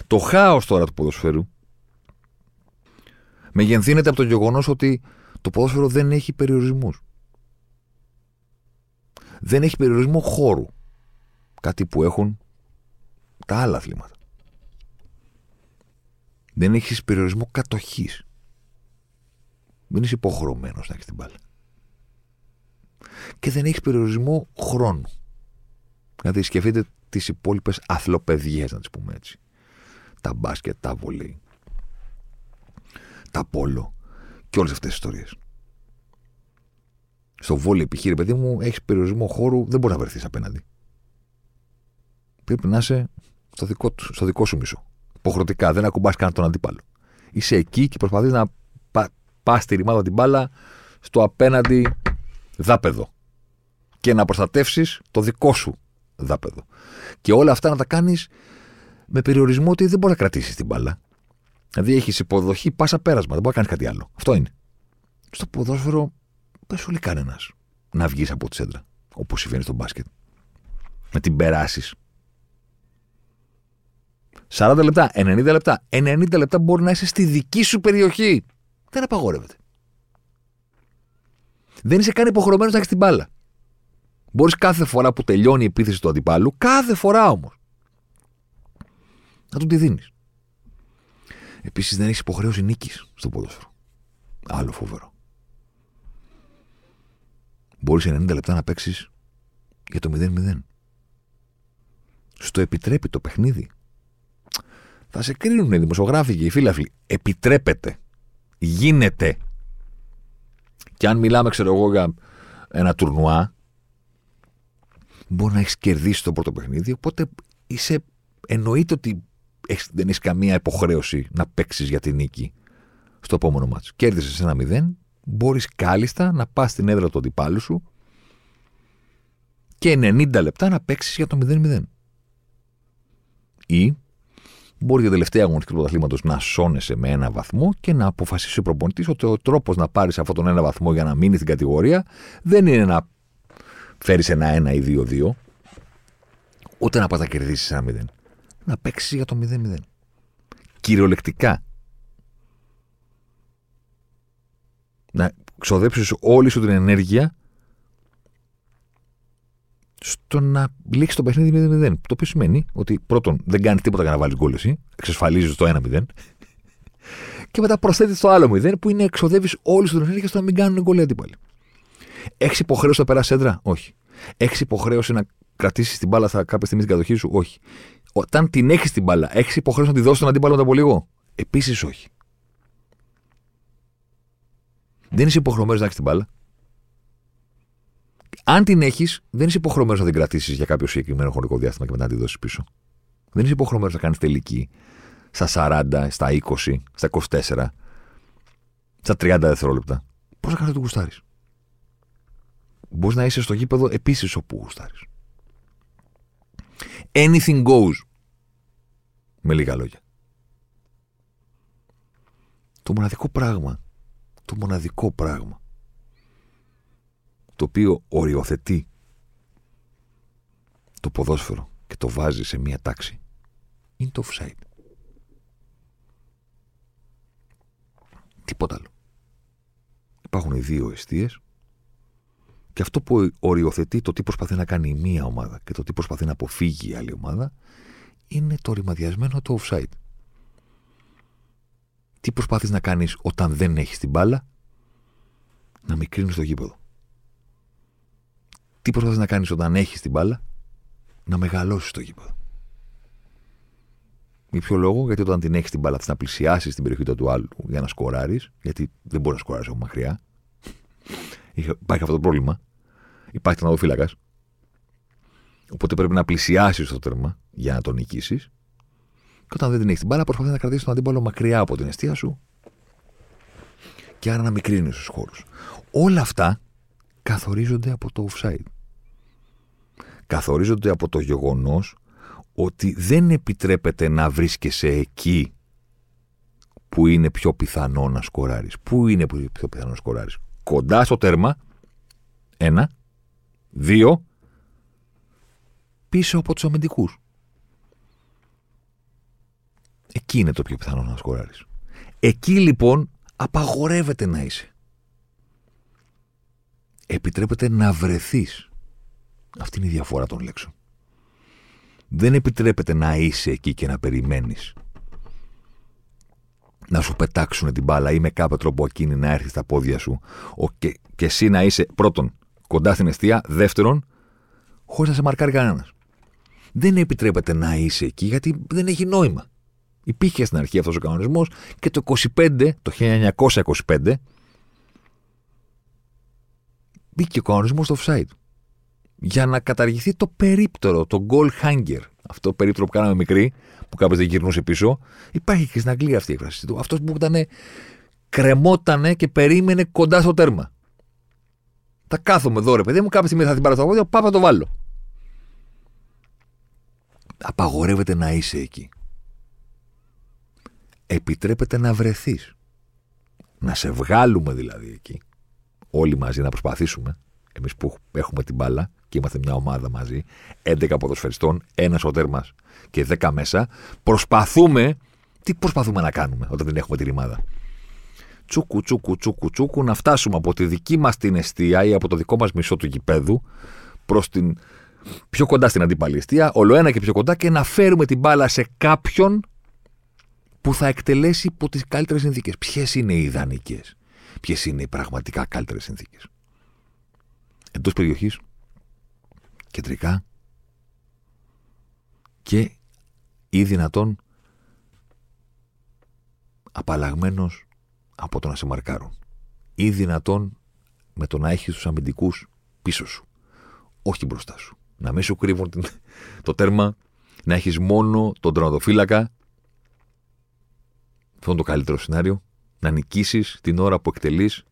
Το χάος τώρα του ποδοσφαίρου μεγενθύνεται από το γεγονός ότι το ποδόσφαιρο δεν έχει περιορισμούς. Δεν έχει περιορισμό χώρου. Κάτι που έχουν τα άλλα αθλήματα. Δεν έχεις περιορισμό κατοχής. Δεν είσαι υποχρεωμένος να έχεις την μπάλα. Και δεν έχεις περιορισμό χρόνου. Δηλαδή, σκεφτείτε τις υπόλοιπες αθλοπαιδιές, να τις πούμε έτσι. Τα μπάσκετ, τα βολή, τα πόλο και όλες αυτές τις ιστορίες. Στο βόλιο επιχείρημα, παιδί μου, έχεις περιορισμό χώρου, δεν μπορεί να βρεθείς απέναντι. Πρέπει να είσαι στο δικό, τους, στο δικό σου μισό. Υποχρεωτικά, δεν ακουμπάς καν τον αντίπαλο. Είσαι εκεί και προσπαθείς να πα, πας τη ρημάδα την μπάλα στο απέναντι δάπεδο. Και να προστατεύσεις το δικό σου δάπεδο. Και όλα αυτά να τα κάνεις με περιορισμό ότι δεν μπορεί να κρατήσεις την μπάλα. Δηλαδή έχεις υποδοχή, πάσα πέρασμα. Δεν μπορεί να κάνεις κάτι άλλο. Αυτό είναι. Στο ποδόσφαιρο δεν σου λέει κανένας να βγεις από τη σέντρα. Όπως συμβαίνει στο μπάσκετ. Να την περάσεις. 40 λεπτά, 90 λεπτά. 90 λεπτά μπορεί να είσαι στη δική σου περιοχή. Δεν απαγορεύεται. Δεν είσαι καν υποχρεωμένος να έχεις την μπάλα. Μπορείς κάθε φορά που τελειώνει η επίθεση του αντιπάλου, κάθε φορά όμως, να του τη δίνεις. Επίσης δεν έχεις υποχρέωση νίκης στο ποδόσφαιρο. Άλλο φοβερό. Μπορείς 90 λεπτά να παίξεις για το 0-0. Στο επιτρέπει το παιχνίδι. Θα σε κρίνουν οι δημοσιογράφοι και οι φίλαθλοι. Επιτρέπεται. Γίνεται. Και αν μιλάμε, ξέρω εγώ, για ένα τουρνουά, μπορεί να έχεις κερδίσει το πρώτο παιχνίδι. Οπότε είσαι, εννοείται ότι δεν έχεις καμία υποχρέωση να παίξεις για την νίκη στο επόμενο μάτσο. Κέρδισες ένα μηδέν, μπορείς κάλλιστα να πας στην έδρα του αντιπάλου σου και 90 λεπτά να παίξεις για το 0-0. Ή μπορεί για τελευταία αγωνιστική του πρωταθλήματος να σώνεσαι με ένα βαθμό και να αποφασίσει ο προπονητής ότι ο τρόπος να πάρεις αυτόν τον ένα βαθμό για να μείνει στην κατηγορία δεν είναι να φέρεις ένα 1 ή 2-2, ούτε να πας να κερδίσεις ένα 0. Να παίξεις για το 0-0. Κυριολεκτικά. Να ξοδέψεις όλη σου την ενέργεια στο να λήξει το παιχνίδι 0-0. Το οποίο σημαίνει ότι πρώτον δεν κάνεις τίποτα για να βάλεις γκολ εσύ, εξασφαλίζεις το 1-0. Και μετά προσθέτεις το άλλο 0 που είναι εξοδεύεις όλη σου την ενέργεια στο να μην κάνουν γκολ αντίπαλοι. Έχεις υποχρέωση να περάσεις έντρα, όχι. Έχεις υποχρέωση να κρατήσεις την μπάλα θα κάποια στιγμή στην κατοχή σου, όχι. Όταν την έχεις την μπάλα, έχεις υποχρέωση να τη δώσεις τον αντίπαλο μετά από λίγο; Επίσης όχι. Δεν είσαι υποχρεωμένος να έχεις την μπάλα. Αν την έχεις, δεν είσαι υποχρεωμένος να την κρατήσεις για κάποιο συγκεκριμένο χρονικό διάστημα και μετά να τη δώσεις πίσω. Δεν είσαι υποχρεωμένος να κάνεις τελική στα 40, στα 20, στα 24, στα 30 δευτερόλεπτα. Πώς να κάνεις το γουστάρι. Μπορείς να είσαι στο γήπεδο επίσης όπου γουστάρεις. Anything goes. Με λίγα λόγια. Το μοναδικό πράγμα, το μοναδικό πράγμα το οποίο οριοθετεί το ποδόσφαιρο και το βάζει σε μία τάξη είναι το offside. Τίποτα άλλο. Υπάρχουν οι δύο αιστείες και αυτό που οριοθετεί το τι προσπαθεί να κάνει η μία ομάδα και το τι προσπαθεί να αποφύγει η άλλη ομάδα είναι το ρημαδιασμένο το offside. Τι προσπάθεις να κάνεις όταν δεν έχεις την μπάλα; Να μικρύνεις το γήπεδο. Τι προσπαθεί να κάνεις όταν έχεις την μπάλα, να μεγαλώσεις το γήπεδο. Για ποιο λόγο, γιατί όταν την έχεις την μπάλα, να πλησιάσεις την περιοχή του άλλου για να σκοράρεις, γιατί δεν μπορείς να σκοράρεις από μακριά. Υπάρχει αυτό το πρόβλημα. Υπάρχει τερματοφύλακα. Οπότε πρέπει να πλησιάσεις το τέρμα για να τον νικήσεις. Και όταν δεν την έχεις την μπάλα, προσπαθείς να κρατήσεις τον αντίπαλο μακριά από την αιστεία σου. Και άρα να μικρύνεις τους χώρους. Όλα αυτά καθορίζονται από το offside καθορίζονται από το γεγονός ότι δεν επιτρέπεται να βρίσκεσαι εκεί που είναι πιο πιθανό να σκοράρεις. Πού είναι πιο πιθανό να σκοράρεις; Κοντά στο τέρμα, ένα. Δύο, πίσω από τους αμυντικούς. Εκεί είναι το πιο πιθανό να σκοράρεις. Εκεί λοιπόν απαγορεύεται να είσαι. Επιτρέπεται να βρεθείς αυτή είναι η διαφορά των λέξεων. Δεν επιτρέπεται να είσαι εκεί και να περιμένεις να σου πετάξουν την μπάλα ή με κάποιο τρόπο εκείνη να έρθει στα πόδια σου και, και εσύ να είσαι πρώτον κοντά στην αιστεία, δεύτερον χωρίς να σε μαρκάρει κανένας. δεν επιτρέπεται να είσαι εκεί γιατί δεν έχει νόημα. Υπήρχε στην αρχή αυτός ο κανονισμός και το 25, το 1925, μπήκε ο κανονισμός στο offside. Για να καταργηθεί το περίπτερο, το goal hanger. Αυτό το περίπτερο που κάναμε μικρή, που κάποιος δεν γυρνούσε πίσω, υπάρχει και στην Αγγλία αυτή η έκφραση. Αυτός που ήταν κρεμότανε και περίμενε κοντά στο τέρμα. Θα κάθομαι εδώ, ρε παιδί μου, κάποια στιγμή θα την πάρω στο πόδια, πάω το βάλω. Απαγορεύεται να είσαι εκεί. Επιτρέπεται να βρεθείς. Να σε βγάλουμε δηλαδή εκεί. Όλοι μαζί να προσπαθήσουμε. Εμείς που έχουμε την μπάλα και είμαστε μια ομάδα μαζί, 11 ποδοσφαιριστών, ένα ο τέρμα και 10 μέσα, προσπαθούμε. Τι προσπαθούμε να κάνουμε όταν δεν έχουμε τη ρημάδα; Τσούκου, τσούκου, τσούκου, τσούκου, να φτάσουμε από τη δική μας την αιστεία ή από το δικό μας μισό του γηπέδου προς την πιο κοντά στην αντίπαλη αιστεία, όλο ένα και πιο κοντά και να φέρουμε την μπάλα σε κάποιον που θα εκτελέσει υπό τις καλύτερες συνθήκες. Ποιες είναι οι ιδανικές, ποιες είναι οι πραγματικά καλύτερες συνθήκες; Εντός περιοχής, κεντρικά και ή δυνατόν απαλλαγμένος από το να σε μαρκάρουν. Ή δυνατόν με το να έχεις τους αμυντικούς πίσω σου. Όχι μπροστά σου. Να μην σου κρύβουν το τέρμα, να έχεις μόνο τον τροματοφύλακα. Αυτό είναι το καλύτερο σενάριο; Να νικήσεις την ώρα που εκτελείς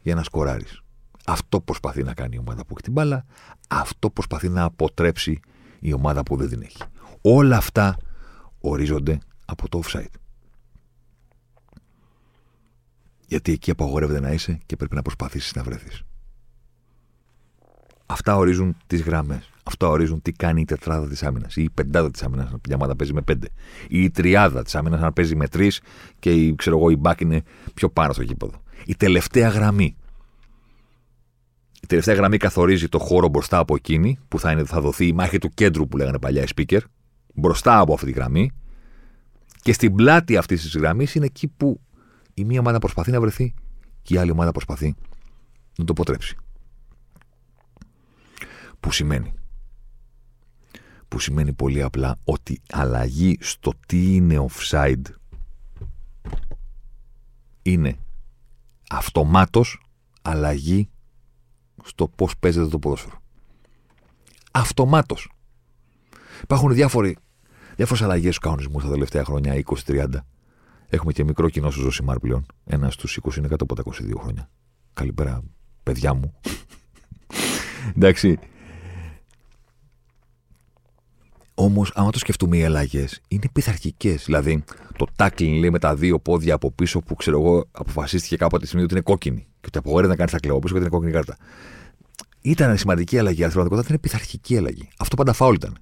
για να σκοράρεις. Αυτό προσπαθεί να κάνει η ομάδα που έχει την μπάλα. Αυτό προσπαθεί να αποτρέψει η ομάδα που δεν την έχει. Όλα αυτά ορίζονται από το offside. Γιατί εκεί απαγορεύεται να είσαι και πρέπει να προσπαθήσεις να βρεθείς. Αυτά ορίζουν τις γραμμές. Αυτά ορίζουν τι κάνει η τετράδα της άμυνας ή η πεντάδα της άμυνας, μια ομάδα παίζει με πέντε. Ή η τριάδα της άμυνας να παίζει με τρεις και η, ξέρω εγώ, η μπάκ είναι πιο πάνω στο γήπεδο. Η τελευταία γραμμή. Η τελευταία γραμμή καθορίζει το χώρο μπροστά από εκείνη που θα, είναι, θα δοθεί η μάχη του κέντρου που λέγανε παλιά οι speaker. Μπροστά από αυτή τη γραμμή. Και στην πλάτη αυτής της γραμμής είναι εκεί που η μία ομάδα προσπαθεί να βρεθεί και η άλλη ομάδα προσπαθεί να το αποτρέψει. Που σημαίνει. Που σημαίνει πολύ απλά ότι αλλαγή στο τι είναι offside είναι αυτομάτως αλλαγή στο πώς παίζεται το ποδόσφαιρο. Αυτομάτως. Υπάρχουν διάφοροι, διάφορες αλλαγές στους κανονισμούς τα τελευταία χρόνια, 20-30, Έχουμε και μικρό κοινό στο Ζωσιμάρ πλέον. Ένας στους 20 είναι κάτω από τα 22 χρόνια. Καλησπέρα, παιδιά μου. Εντάξει. Όμως, άμα το σκεφτούμε, οι αλλαγές είναι πειθαρχικές. Δηλαδή, το τάκλιν λέει με τα δύο πόδια από πίσω που ξέρω εγώ αποφασίστηκε κάποτε τη στιγμή ότι είναι κόκκινη. Και ότι απογορεύεται να κάνει τα κλαμπό πίσω γιατί είναι κόκκινη κάρτα. Ήταν σημαντική αλλαγή, αλλά στην πραγματικότητα ήταν πειθαρχική αλλαγή. Αυτό πάντα φάουλ ήταν.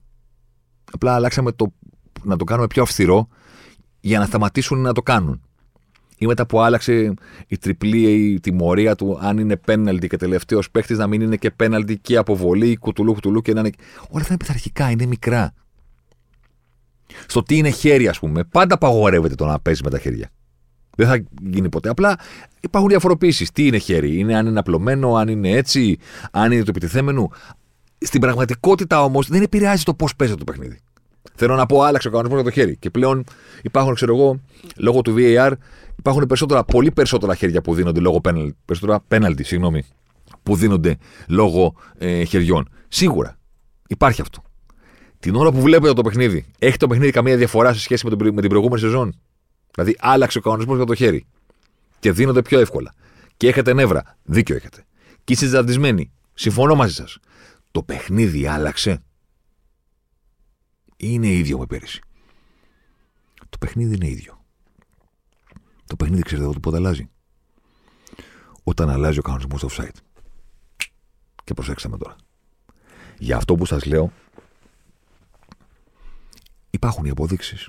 Απλά αλλάξαμε το να το κάνουμε πιο αυστηρό για να σταματήσουν να το κάνουν. Ή μετά που άλλαξε η τριπλή η τιμωρία του, αν είναι πέναλτι και τελευταίος παίχτη, να μην είναι και πέναλτι και αποβολή, κουτουλού, κουτουλού και να είναι. Όλα αυτά είναι πειθαρχικά, είναι μικρά. Στο τι είναι χέρι, ας πούμε, πάντα απαγορεύεται το να παίζει με τα χέρια. Δεν θα γίνει ποτέ. Απλά υπάρχουν διαφοροποιήσει. Τι είναι χέρι, είναι αν είναι απλωμένο, αν είναι έτσι, αν είναι το επιτιθέμενο. Στην πραγματικότητα όμως δεν επηρεάζει το πώς παίζει το παιχνίδι. Θέλω να πω, άλλαξε ο κανονισμός για το χέρι. Και πλέον υπάρχουν, ξέρω εγώ, λόγω του VAR, υπάρχουν περισσότερα, πολύ περισσότερα χέρια που δίνονται λόγω πέναλτι. Περισσότερα πέναλτι, συγγνώμη, που δίνονται λόγω ε, χεριών. Σίγουρα υπάρχει αυτό. Την ώρα που βλέπετε το παιχνίδι, έχει το παιχνίδι καμία διαφορά σε σχέση με, τον, με την προηγούμενη σεζόν; Δηλαδή, άλλαξε ο κανονισμός για το χέρι. Και δίνονται πιο εύκολα. Και έχετε νεύρα. Δίκιο έχετε. Και είστε ζαντισμένοι. Συμφωνώ μαζί σας. Το παιχνίδι άλλαξε είναι ίδιο με πέρυσι. Το παιχνίδι είναι ίδιο. Το παιχνίδι ξέρετε εδώ πότε αλλάζει. Όταν αλλάζει ο κανονισμός στο offside. Και προσέξτε με τώρα. Για αυτό που σας λέω υπάρχουν οι αποδείξεις.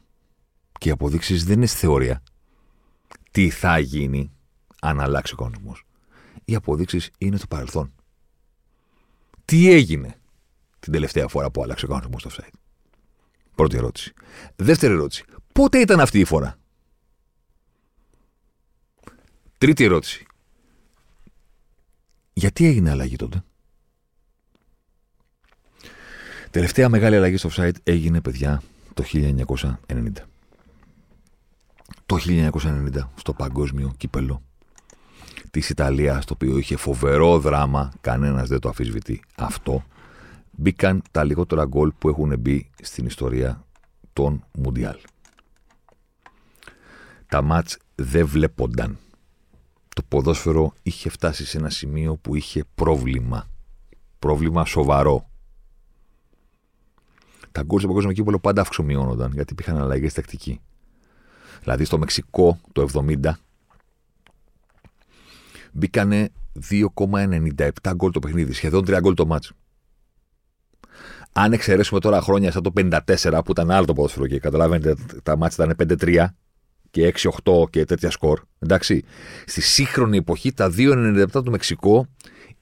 Και οι αποδείξεις δεν είναι στη θεωρία. Τι θα γίνει αν αλλάξει ο κανονισμός. Οι αποδείξεις είναι το παρελθόν. Τι έγινε την τελευταία φορά που άλλαξε ο κανονισμός στο offside. Πρώτη ερώτηση. Δεύτερη ερώτηση. Πότε ήταν αυτή η φορά. Τρίτη ερώτηση. Γιατί έγινε αλλαγή τότε; Τελευταία μεγάλη αλλαγή στο offside έγινε, παιδιά, το 1990. Το 1990 στο παγκόσμιο κύπελο της Ιταλίας, το οποίο είχε φοβερό δράμα, κανένας δεν το αφισβητεί αυτό, μπήκαν τα λιγότερα γκολ που έχουν μπει στην ιστορία των Μουντιάλ. Τα μάτς δεν βλέπονταν. Το ποδόσφαιρο είχε φτάσει σε ένα σημείο που είχε πρόβλημα. Πρόβλημα σοβαρό. Τα γκολ στο παγκόσμιο κύπελο πάντα αυξομοιώνονταν γιατί υπήρχαν αλλαγές τακτική. Δηλαδή στο Μεξικό το 70 μπήκανε 2,97 γκολ το παιχνίδι, σχεδόν 3 γκολ το μάτς. Αν εξαιρέσουμε τώρα χρόνια σαν το 54 που ήταν άλλο το ποδόσφαιρο και καταλαβαίνετε τα μάτια ήταν 5-3 και 6-8 και τέτοια σκορ. Εντάξει. Στη σύγχρονη εποχή τα 2,97 του Μεξικό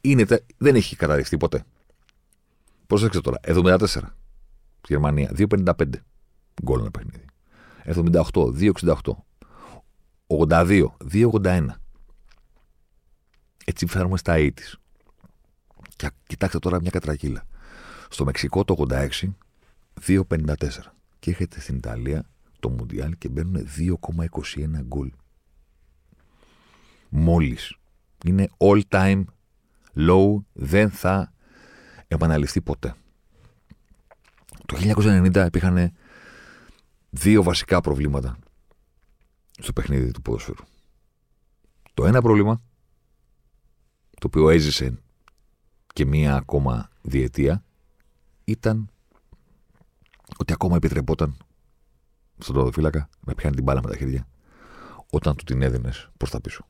είναι, δεν έχει καταδειχθεί ποτέ. Πρόσεξε τώρα. 74. Γερμανία. 2,55 γκολ ένα παιχνίδι. 78. 2,68. 82. 2,81. Έτσι φέρουμε στα 80. Και κοιτάξτε τώρα μια κατρακύλα. Στο Μεξικό το 86, 2,54. Και έρχεται στην Ιταλία το Μουντιάλ και μπαίνουν 2,21 γκολ. Μόλις. Είναι all time low, δεν θα επαναληφθεί ποτέ. Το 1990 υπήρχαν δύο βασικά προβλήματα στο παιχνίδι του ποδοσφαίρου. Το ένα πρόβλημα, το οποίο έζησε και μία ακόμα διετία, ήταν ότι ακόμα επιτρεπόταν στον τροδοφύλακα να πιάνει την μπάλα με τα χέρια όταν του την έδινες προς τα πίσω.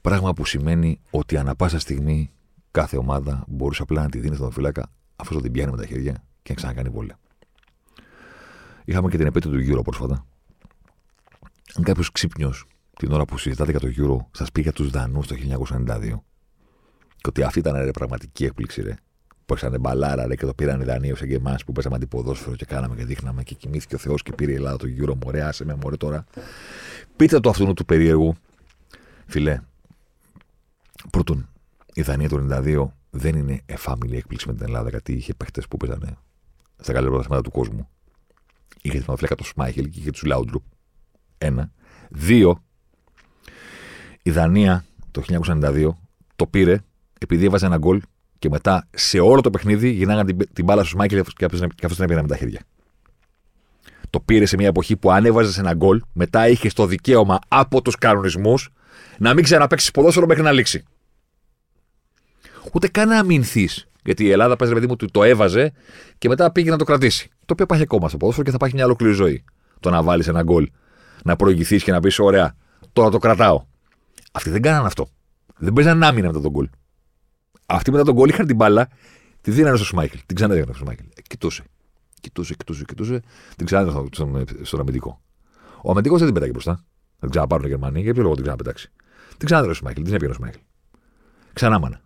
Πράγμα που σημαίνει ότι ανα πάσα στιγμή κάθε ομάδα μπορούσε απλά να τη δίνεις στον φύλακα αφού την πιάνει με τα χέρια και να ξανακάνει βόλια. Είχαμε και την επέτειο του Euro πρόσφατα. Αν κάποιος ξύπνιος την ώρα που συζητάτε για το Euro σας πει για τους Δανούς το 1992 και ότι αυτή ήταν ρε, πραγματική έκπληξη, ρε, που έξανε μπαλάρα ρε, και το πήραν οι Δανείοι ως και εμά που παίζαμε αντιποδόσφαιρο και κάναμε και δείχναμε και κοιμήθηκε ο Θεός και πήρε η Ελλάδα το γύρο. Μωρέ, άσε με μωρέ τώρα. Πείτε το αυτού του περίεργου. Φιλέ, πρώτον, η Δανία το 92 δεν είναι εφάμιλη έκπληξη με την Ελλάδα γιατί είχε παίχτε που παίζανε στα καλύτερα πρωταθλήματα του κόσμου. Είχε την φλέκα το Σμάιχελ και είχε του Λάουντρουπ. Ένα. Δύο, η Δανία το 1992 το πήρε επειδή έβαζε ένα γκολ και μετά σε όλο το παιχνίδι γυρνάγαν την, την μπάλα στου Μάικλ και αυτό την έπαιρνε με τα χέρια. Το πήρε σε μια εποχή που αν έβαζες ένα γκολ, μετά είχε το δικαίωμα από τους κανονισμούς να μην ξαναπέξει ποδόσφαιρο μέχρι να λήξει. Ούτε καν να αμυνθείς. Γιατί η Ελλάδα παίζει παιδί μου το έβαζε και μετά πήγε να το κρατήσει. Το οποίο υπάρχει ακόμα στο ποδόσφαιρο και θα υπάρχει μια ολόκληρη ζωή. Το να βάλεις ένα γκολ, να προηγηθείς και να πεις: Ωραία, τώρα το κρατάω. Αυτοί δεν κάναν αυτό. Δεν παίζαν άμυνα μετά τον γκολ. Αυτοί μετά τον γκολ είχαν την μπάλα, τη δίνανε στο Σμάικλ. Την ξανά στο Σμάικλ. Ε, κοιτούσε. Κοιτούσε, κοιτούσε, κοιτούσε. Την ξανά στον, στον, στον αμυντικό. Ο αμυντικός δεν την πετάγει μπροστά. Θα την ξαναπάρουν οι Γερμανοί. Για ποιο λόγο την ξαναπετάξει. Την ξανά στο Σμάικλ. Την έπαιρνε ο Σμάικλ. Ξανά μάνα.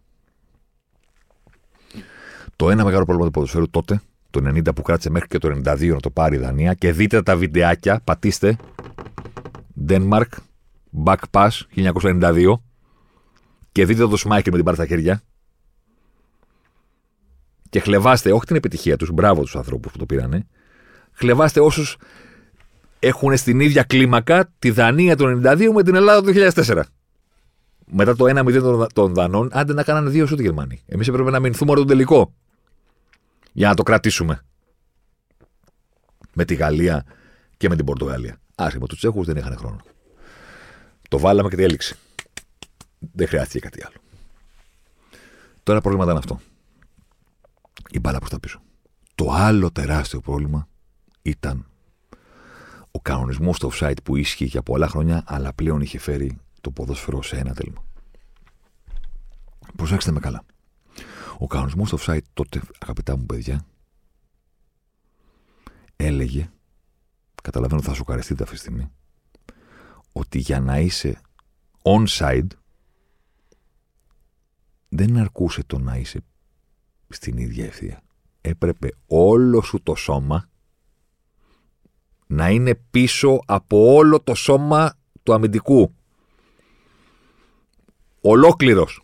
Το ένα μεγάλο πρόβλημα του ποδοσφαίρου τότε, το 90 που κράτησε μέχρι και το 92 να το πάρει η Δανία και δείτε τα βιντεάκια, πατήστε. Denmark, back pass 1992 και δείτε το Σμάικλ με την πάρει στα χέρια και χλεβάστε, όχι την επιτυχία τους, μπράβο τους ανθρώπους που το πήρανε, χλεβάστε όσους έχουν στην ίδια κλίμακα τη Δανία το 92 με την Ελλάδα το 2004. Μετά το 1-0 των Δανών, άντε να κάνανε δύο σούτ Γερμανοί. Εμείς έπρεπε να μηνθούμε τον τελικό. Για να το κρατήσουμε. Με τη Γαλλία και με την Πορτογαλία. Άσχημα, τους Τσέχους δεν είχαν χρόνο. Το βάλαμε και τη έληξε. Δεν χρειάστηκε κάτι άλλο. Τώρα πρόβλημα ήταν αυτό η μπάλα προς τα πίσω. Το άλλο τεράστιο πρόβλημα ήταν ο κανονισμός στο offside που ίσχυε για πολλά χρόνια, αλλά πλέον είχε φέρει το ποδόσφαιρο σε ένα τέλμα. Προσέξτε με καλά. Ο κανονισμός στο offside τότε, αγαπητά μου παιδιά, έλεγε, καταλαβαίνω θα σου καρεστείτε αυτή τη στιγμή, ότι για να είσαι on-side δεν αρκούσε το να είσαι στην ίδια ευθεία. Έπρεπε όλο σου το σώμα να είναι πίσω από όλο το σώμα του αμυντικού. Ολόκληρος.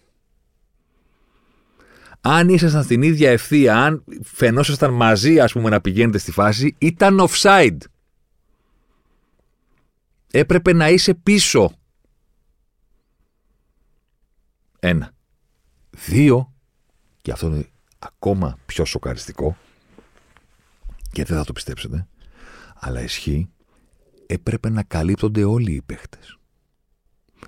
Αν ήσασταν στην ίδια ευθεία, αν φαινόσασταν μαζί, ας πούμε, να πηγαίνετε στη φάση, ήταν offside. Έπρεπε να είσαι πίσω. Ένα. Δύο, και αυτό είναι ακόμα πιο σοκαριστικό, και δεν θα το πιστέψετε, αλλά ισχύει, έπρεπε να καλύπτονται όλοι οι παίχτες.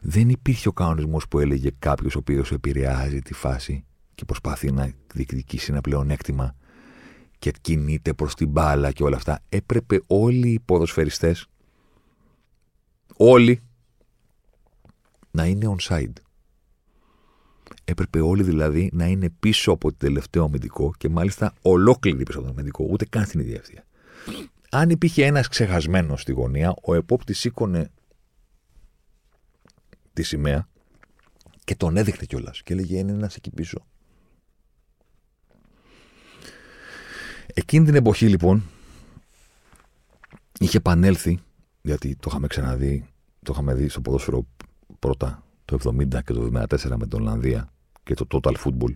Δεν υπήρχε ο κανονισμός που έλεγε κάποιος ο οποίος επηρεάζει τη φάση και προσπαθεί να διεκδικήσει ένα πλεονέκτημα και κινείται προς την μπάλα και όλα αυτά. Έπρεπε όλοι οι ποδοσφαιριστές, όλοι, να είναι on-side. Έπρεπε όλοι δηλαδή να είναι πίσω από το τελευταίο αμυντικό και μάλιστα ολόκληρη πίσω από το αμυντικό, ούτε καν στην ίδια ευθεία. Αν υπήρχε ένας ξεχασμένος στη γωνία, ο επόπτη σήκωνε τη σημαία και τον έδειχνε κιόλας. Και έλεγε: Είναι ένας εκεί πίσω. Εκείνη την εποχή λοιπόν είχε επανέλθει, γιατί το είχαμε ξαναδεί, το είχαμε δει στο ποδόσφαιρο πρώτα το 70 και το 74 με την Ολλανδία και το Total Football.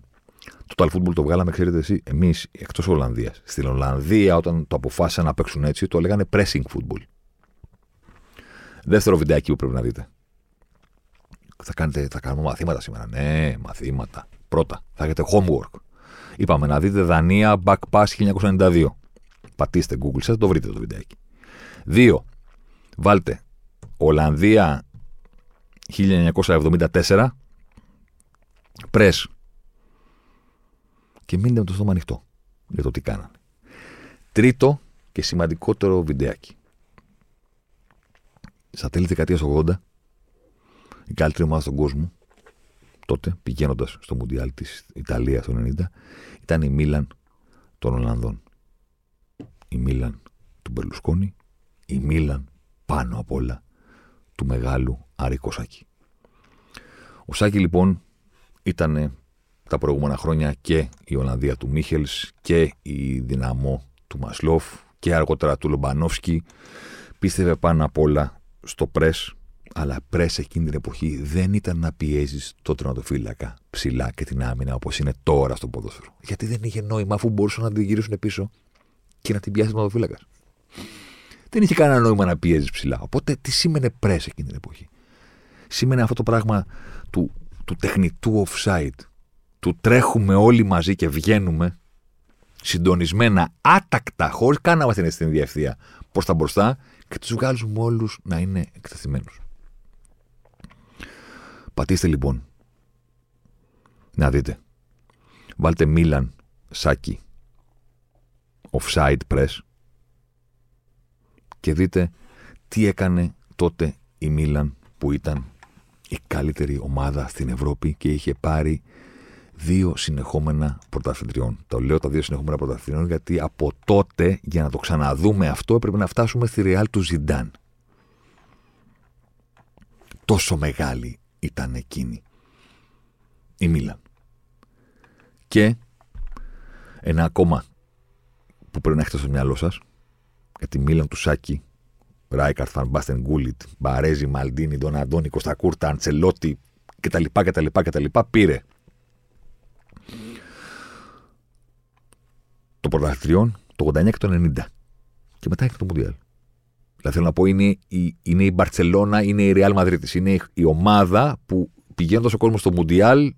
Το Total Football το βγάλαμε, ξέρετε εσύ, εμείς εκτός Ολλανδίας. Στην Ολλανδία, όταν το αποφάσισαν να παίξουν έτσι, το λέγανε pressing football. Δεύτερο βιντεάκι που πρέπει να δείτε. Θα, κάνετε, θα κάνουμε μαθήματα σήμερα. Ναι, μαθήματα. Πρώτα, θα έχετε homework. Είπαμε να δείτε Δανία Back Pass 1992. Πατήστε Google σας, το βρείτε το βιντεάκι. Δύο, βάλτε Ολλανδία 1974 Press και μείνετε με το στόμα ανοιχτό για το τι κάνανε. Τρίτο και σημαντικότερο βιντεάκι. Στα τέλη δεκαετίας 80, η καλύτερη ομάδα στον κόσμο, τότε πηγαίνοντας στο Μουντιάλ της Ιταλίας το 90, ήταν η Μίλαν των Ολλανδών. Η Μίλαν του Μπερλουσκόνη, η Μίλαν πάνω απ' όλα του μεγάλου Άρη Σάκη. Ο Σάκη λοιπόν ήταν τα προηγούμενα χρόνια και η Ολλανδία του Μίχελς και η δυναμό του Μασλόφ και αργότερα του Λομπανόφσκι. Πίστευε πάνω απ' όλα στο πρέσ, αλλά πρέσ εκείνη την εποχή δεν ήταν να πιέζεις το τερματοφύλακα ψηλά και την άμυνα όπως είναι τώρα στο ποδόσφαιρο. Γιατί δεν είχε νόημα αφού μπορούσαν να την γυρίσουν πίσω και να την πιάσει ο τερματοφύλακα. Δεν είχε κανένα νόημα να πιέζεις ψηλά. Οπότε τι σήμαινε πρέσ εκείνη την εποχή; Σήμαινε αυτό το πράγμα του, του τεχνητού offside του τρέχουμε όλοι μαζί και βγαίνουμε συντονισμένα, άτακτα, χωρίς καν να είμαστε στην ίδια ευθεία προς τα μπροστά και τους βγάζουμε όλους να είναι εκτεθειμένους. Πατήστε λοιπόν να δείτε. Βάλτε Μίλαν Σάκη offside press και δείτε τι έκανε τότε η Μίλαν που ήταν η καλύτερη ομάδα στην Ευρώπη και είχε πάρει δύο συνεχόμενα πρωταθλητριών. Το λέω τα δύο συνεχόμενα πρωταθλητριών γιατί από τότε για να το ξαναδούμε αυτό έπρεπε να φτάσουμε στη Ρεάλ του Ζιντάν. Τόσο μεγάλη ήταν εκείνη η Μίλαν. Και ένα ακόμα που πρέπει να έχετε στο μυαλό σας για τη Μίλαν του Σάκη, Ράικαρτ, Φαν Μπάστεν Γκούλιτ, Μπαρέζι, Μαλντίνι, Τον Αντώνη, Κωστακούρτα, Αντσελότη κτλ. κτλ, κτλ. Πήρε το πρωταθλητριών το 89 και το 90. Και μετά έχει το Μουντιάλ. Δηλαδή θέλω να πω είναι η, είναι η Μπαρσελόνα, είναι η Real Madrid. Είναι η ομάδα που πηγαίνοντας ο κόσμος στο Μουντιάλ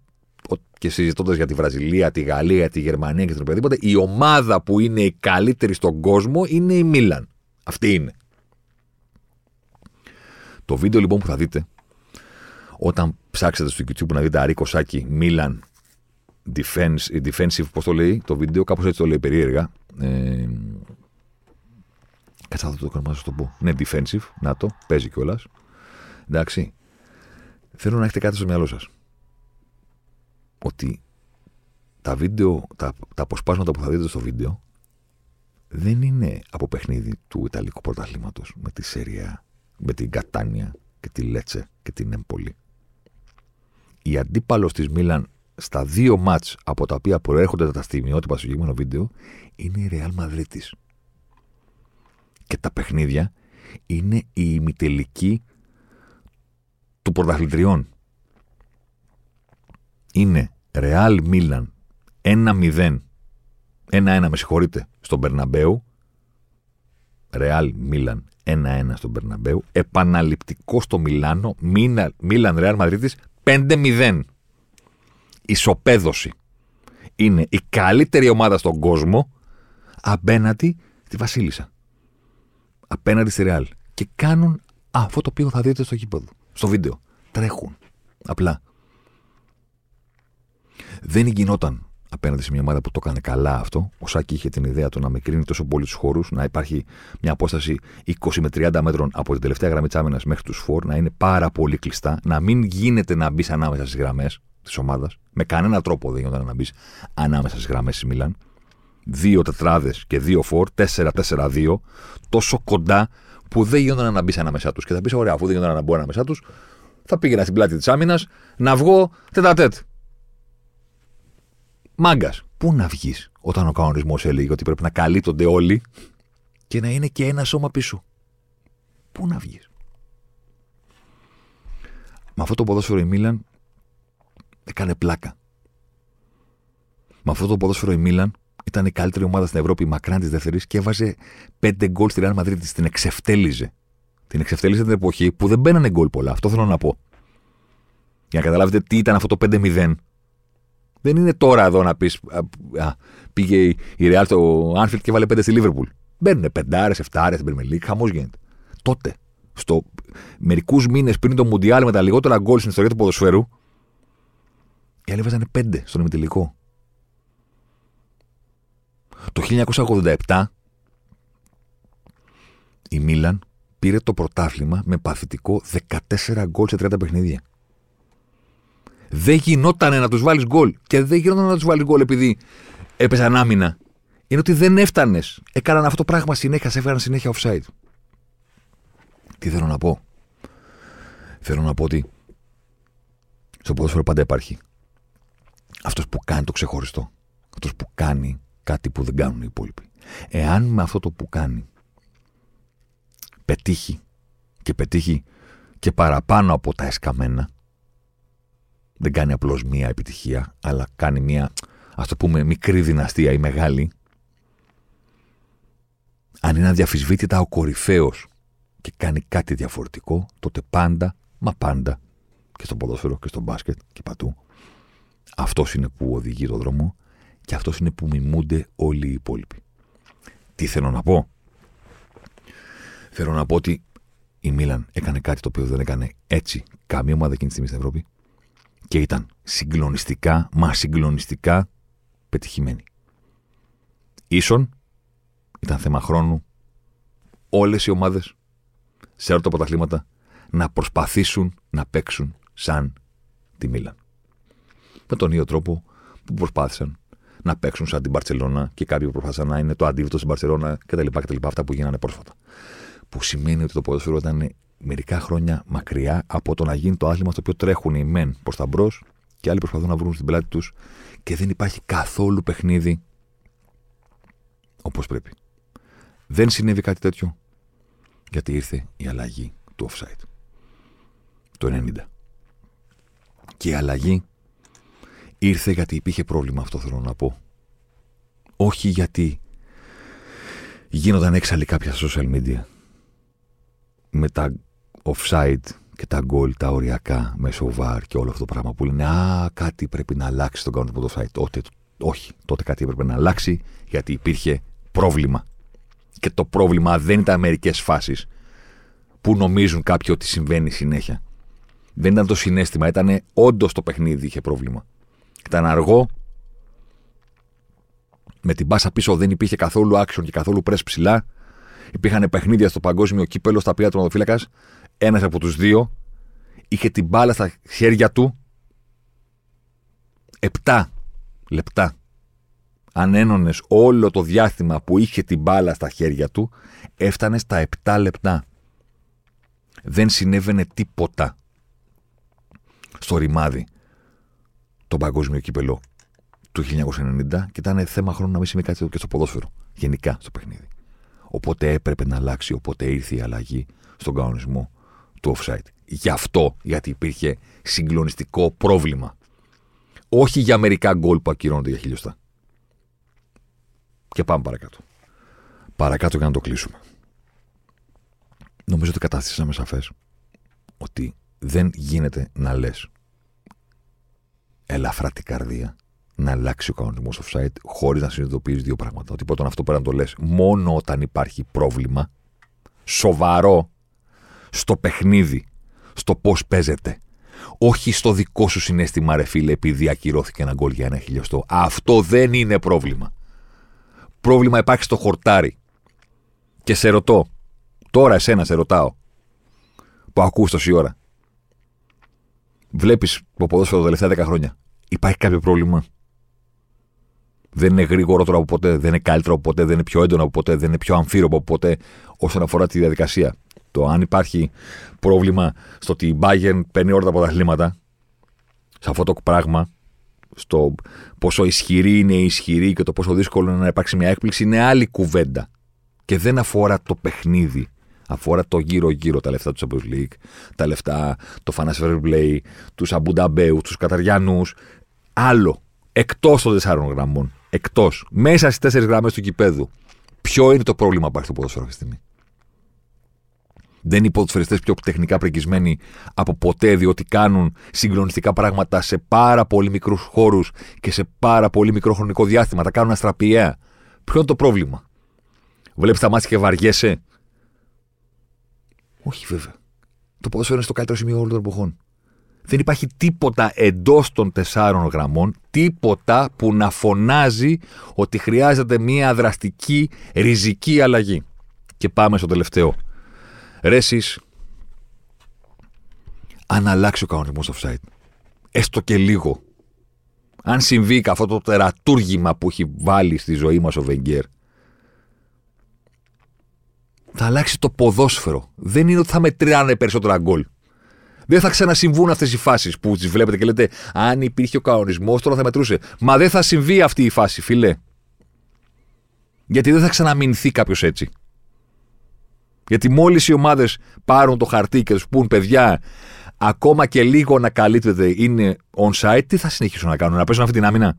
και συζητώντας για τη Βραζιλία, τη Γαλλία, τη Γερμανία και τον οποιοδήποτε, η ομάδα που είναι η καλύτερη στον κόσμο είναι η Μίλαν. Αυτή είναι. Το βίντεο λοιπόν που θα δείτε, όταν ψάξετε στο YouTube να δείτε Αρίκο Σάκη, Μίλαν defense, defensive, πώς το λέει το βίντεο, κάπως έτσι το λέει περίεργα. Ε, Κάτσε να το κάνω, να το πω. Ναι, defensive, να το, παίζει κιόλας. Εντάξει. Θέλω να έχετε κάτι στο μυαλό σας. Ότι τα βίντεο, τα, τα αποσπάσματα που θα δείτε στο βίντεο δεν είναι από παιχνίδι του Ιταλικού πρωταθλήματος με τη Σεριά, με την Κατάνια και τη Λέτσε και την Εμπολή. Η αντίπαλος της Μίλαν στα δύο μάτς από τα οποία προέρχονται τα στιγμιότυπα στο συγκεκριμένο βίντεο είναι η Real Madrid Και τα παιχνίδια είναι η ημιτελική του πρωταθλητριών. Είναι Real Milan 1-0. 1-1, με συγχωρείτε, στον Περναμπέου. Ρεάλ Μίλαν 1-1 στον Περναμπέου. Επαναληπτικό στο Μιλάνο. Μίλαν Ρεάλ Μαδρίτη 5-0. Ισοπαίδωση. Είναι η καλύτερη ομάδα στον κόσμο απέναντι στη Βασίλισσα. Απέναντι στη Ρεάλ. Και κάνουν αυτό το οποίο θα δείτε στο γήπεδο. Στο βίντεο. Τρέχουν. Απλά. Δεν γινόταν απέναντι σε μια ομάδα που το έκανε καλά αυτό. Ο Σάκη είχε την ιδέα του να μικρύνει τόσο πολύ τους χώρους, να υπάρχει μια απόσταση 20 με 30 μέτρων από την τελευταία γραμμή της άμυνας μέχρι τους φόρ, να είναι πάρα πολύ κλειστά, να μην γίνεται να μπεις ανάμεσα στις γραμμές της ομάδας. Με κανένα τρόπο δεν γινόταν να μπεις ανάμεσα στις γραμμές της Μίλαν. Δύο τετράδες και δύο φόρ, 4-4-2, τόσο κοντά που δεν γινόταν να μπει ανάμεσά τους. Και θα πεις: Ωραία, αφού δεν γινόταν να μπω ανάμεσά τους, θα πήγαινα στην πλάτη της άμυνας να βγω τετατέτ. Μάγκας. Πού να βγεις όταν ο κανονισμός έλεγε ότι πρέπει να καλύπτονται όλοι και να είναι και ένα σώμα πίσω; Πού να βγεις; Με αυτό το ποδόσφαιρο η Μίλαν έκανε πλάκα. Με αυτό το ποδόσφαιρο η Μίλαν ήταν η καλύτερη ομάδα στην Ευρώπη μακράν της δεύτερης και έβαζε πέντε γκολ στη Real Madrid. Την εξευτέλιζε. Την εξευτέλιζε την εποχή που δεν μπαίνανε γκολ πολλά. Αυτό θέλω να πω. Για να καταλάβετε τι ήταν αυτό το 5-0 δεν είναι τώρα εδώ να πεις. Πήγε η Real στο Anfield και βάλε πέντε στη Liverpool. Μπαίνουν πεντάρες, εφτάρες στην Premier League, χαμός γίνεται. Τότε, στο μερικούς μήνες πριν το Μουντιάλ με τα λιγότερα γκολ στην ιστορία του ποδοσφαίρου, οι άλλοι βάζανε πέντε στον ημιτελικό. Το 1987 η Μίλαν πήρε το πρωτάθλημα με παθητικό 14 γκολ σε 30 παιχνίδια δεν γινόταν να τους βάλεις γκολ. Και δεν γινόταν να τους βάλεις γκολ επειδή έπαιζαν άμυνα. Είναι ότι δεν έφτανες. Έκαναν αυτό το πράγμα συνέχεια, σε έφεραν συνέχεια offside. Τι θέλω να πω; Θέλω να πω ότι στο ποδόσφαιρο πάντα υπάρχει αυτός που κάνει το ξεχωριστό. Αυτός που κάνει κάτι που δεν κάνουν οι υπόλοιποι. Εάν με αυτό το που κάνει πετύχει και πετύχει και παραπάνω από τα εσκαμμένα, δεν κάνει απλώς μία επιτυχία, αλλά κάνει μία, ας το πούμε, μικρή δυναστεία ή μεγάλη. Αν είναι αδιαφυσβήτητα ο κορυφαίος και κάνει κάτι διαφορετικό, τότε πάντα, μα πάντα, και στο ποδόσφαιρο και στο μπάσκετ και πατού, αυτός είναι που οδηγεί το δρόμο και αυτός είναι που μιμούνται όλοι οι υπόλοιποι. Τι θέλω να πω; Θέλω να πω ότι η Μίλαν έκανε κάτι το οποίο δεν έκανε έτσι καμία ομάδα εκείνη τη στιγμή στην Ευρώπη και ήταν συγκλονιστικά, μα συγκλονιστικά πετυχημένη. Ίσον ήταν θέμα χρόνου όλες οι ομάδες σε όλα τα πρωταθλήματα να προσπαθήσουν να παίξουν σαν τη Μίλαν. Με τον ίδιο τρόπο που προσπάθησαν να παίξουν σαν την Παρσελώνα και κάποιοι που προσπάθησαν να είναι το αντίβητο στην Παρσελώνα κτλ. Αυτά που γίνανε πρόσφατα. Που σημαίνει ότι το ποδόσφαιρο ήταν μερικά χρόνια μακριά από το να γίνει το άθλημα στο οποίο τρέχουν οι μεν προς τα μπρος και άλλοι προσπαθούν να βρουν στην πλάτη τους και δεν υπάρχει καθόλου παιχνίδι όπως πρέπει. Δεν συνέβη κάτι τέτοιο γιατί ήρθε η αλλαγή του offside το 90. Και η αλλαγή ήρθε γιατί υπήρχε πρόβλημα, αυτό θέλω να πω. Όχι γιατί γίνονταν έξαλλοι κάποια social media με τα offside και τα γκολ, τα οριακά μέσω VAR και όλο αυτό το πράγμα που λένε Α, κάτι πρέπει να αλλάξει στον κανονισμό του offside. Τότε, όχι, τότε κάτι έπρεπε να αλλάξει γιατί υπήρχε πρόβλημα. Και το πρόβλημα δεν ήταν μερικές φάσεις που νομίζουν κάποιοι ότι συμβαίνει συνέχεια. Δεν ήταν το συνέστημα, ήταν όντως το παιχνίδι είχε πρόβλημα. Ήταν αργό, με την μπάσα πίσω δεν υπήρχε καθόλου action και καθόλου press ψηλά. Υπήρχαν παιχνίδια στο παγκόσμιο κύπελο στα οποία ο ένας από τους δύο, είχε την μπάλα στα χέρια του επτά λεπτά. Αν ένωνε όλο το διάστημα που είχε την μπάλα στα χέρια του, έφτανε στα 7 λεπτά. Δεν συνέβαινε τίποτα στο ρημάδι το παγκόσμιο κύπελο του 1990 και ήταν θέμα χρόνου να μην σημαίνει κάτι και στο ποδόσφαιρο. Γενικά στο παιχνίδι. Οπότε έπρεπε να αλλάξει, οπότε ήρθε η αλλαγή στον κανονισμό του offside. Γι' αυτό, γιατί υπήρχε συγκλονιστικό πρόβλημα. Όχι για μερικά γκολ που ακυρώνονται για χιλιοστά. Και πάμε παρακάτω. Παρακάτω για να το κλείσουμε. Νομίζω ότι κατάστησαμε σαφές ότι δεν γίνεται να λες ελαφρά την καρδία να αλλάξει ο κανονισμός offside χωρίς να συνειδητοποιείς δύο πράγματα. Ότι πρώτον αυτό πρέπει να το λες μόνο όταν υπάρχει πρόβλημα σοβαρό στο παιχνίδι, στο πώς παίζεται. Όχι στο δικό σου συνέστημα, ρε φίλε, επειδή ακυρώθηκε ένα γκολ για ένα χιλιοστό. Αυτό δεν είναι πρόβλημα. Πρόβλημα υπάρχει στο χορτάρι. Και σε ρωτώ, τώρα εσένα σε ρωτάω, που ακούς τόση ώρα. Βλέπεις το ποδόσφαιρο τα τελευταία 10 χρόνια. Υπάρχει κάποιο πρόβλημα; Δεν είναι γρήγορότερο από ποτέ, δεν είναι καλύτερο από ποτέ, δεν είναι πιο έντονο από ποτέ, δεν είναι πιο αμφίροπο από ποτέ όσον αφορά τη διαδικασία. Το αν υπάρχει πρόβλημα στο ότι η Bayern παίρνει όλα τα πρωταθλήματα, σε αυτό το πράγμα, στο πόσο ισχυρή είναι η ισχυρή και το πόσο δύσκολο είναι να υπάρξει μια έκπληξη, είναι άλλη κουβέντα. Και δεν αφορά το παιχνίδι. Αφορά το γύρω-γύρω, τα λεφτά του Champions League, τα λεφτά, το Financial Fair Play, τους Αμπουνταμπέου, τους Καταριανούς. Άλλο. Εκτός των τεσσάρων γραμμών. Εκτός. Μέσα στις τέσσερις γραμμές του κηπέδου. Ποιο είναι το πρόβλημα που υπάρχει στο ποδόσφαιρο αυτή τη στιγμή. Δεν είναι οι ποδοσφαιριστές πιο τεχνικά πρεκισμένοι από ποτέ, διότι κάνουν συγκλονιστικά πράγματα σε πάρα πολύ μικρούς χώρους και σε πάρα πολύ μικρό χρονικό διάστημα. Τα κάνουν αστραπιαία. Ποιο είναι το πρόβλημα; Βλέπεις τα μάτια και βαριέσαι; Όχι βέβαια. Το ποδόσφαιρο είναι στο καλύτερο σημείο όλων των εποχών. Δεν υπάρχει τίποτα εντός των τεσσάρων γραμμών, τίποτα που να φωνάζει ότι χρειάζεται μια δραστική, ριζική αλλαγή. Και πάμε στο τελευταίο. Ρέσεις, αν αλλάξει ο κανονισμός offside, έστω και λίγο, αν συμβεί αυτό το τερατούργημα που έχει βάλει στη ζωή μας ο Βεγγέρ, θα αλλάξει το ποδόσφαιρο. Δεν είναι ότι θα μετράνε περισσότερα γκολ. Δεν θα ξανασυμβούν αυτές οι φάσεις που τις βλέπετε και λέτε Αν υπήρχε ο κανονισμός, τώρα θα μετρούσε. Μα δεν θα συμβεί αυτή η φάση, φιλέ. Γιατί δεν θα ξαναμεινθεί κάποιος έτσι. Γιατί μόλις οι ομάδες πάρουν το χαρτί και τους πούν παιδιά, ακόμα και λίγο να καλύπτεται είναι on-site, τι θα συνεχίσουν να κάνουν, να παίζουν αυτή την άμυνα;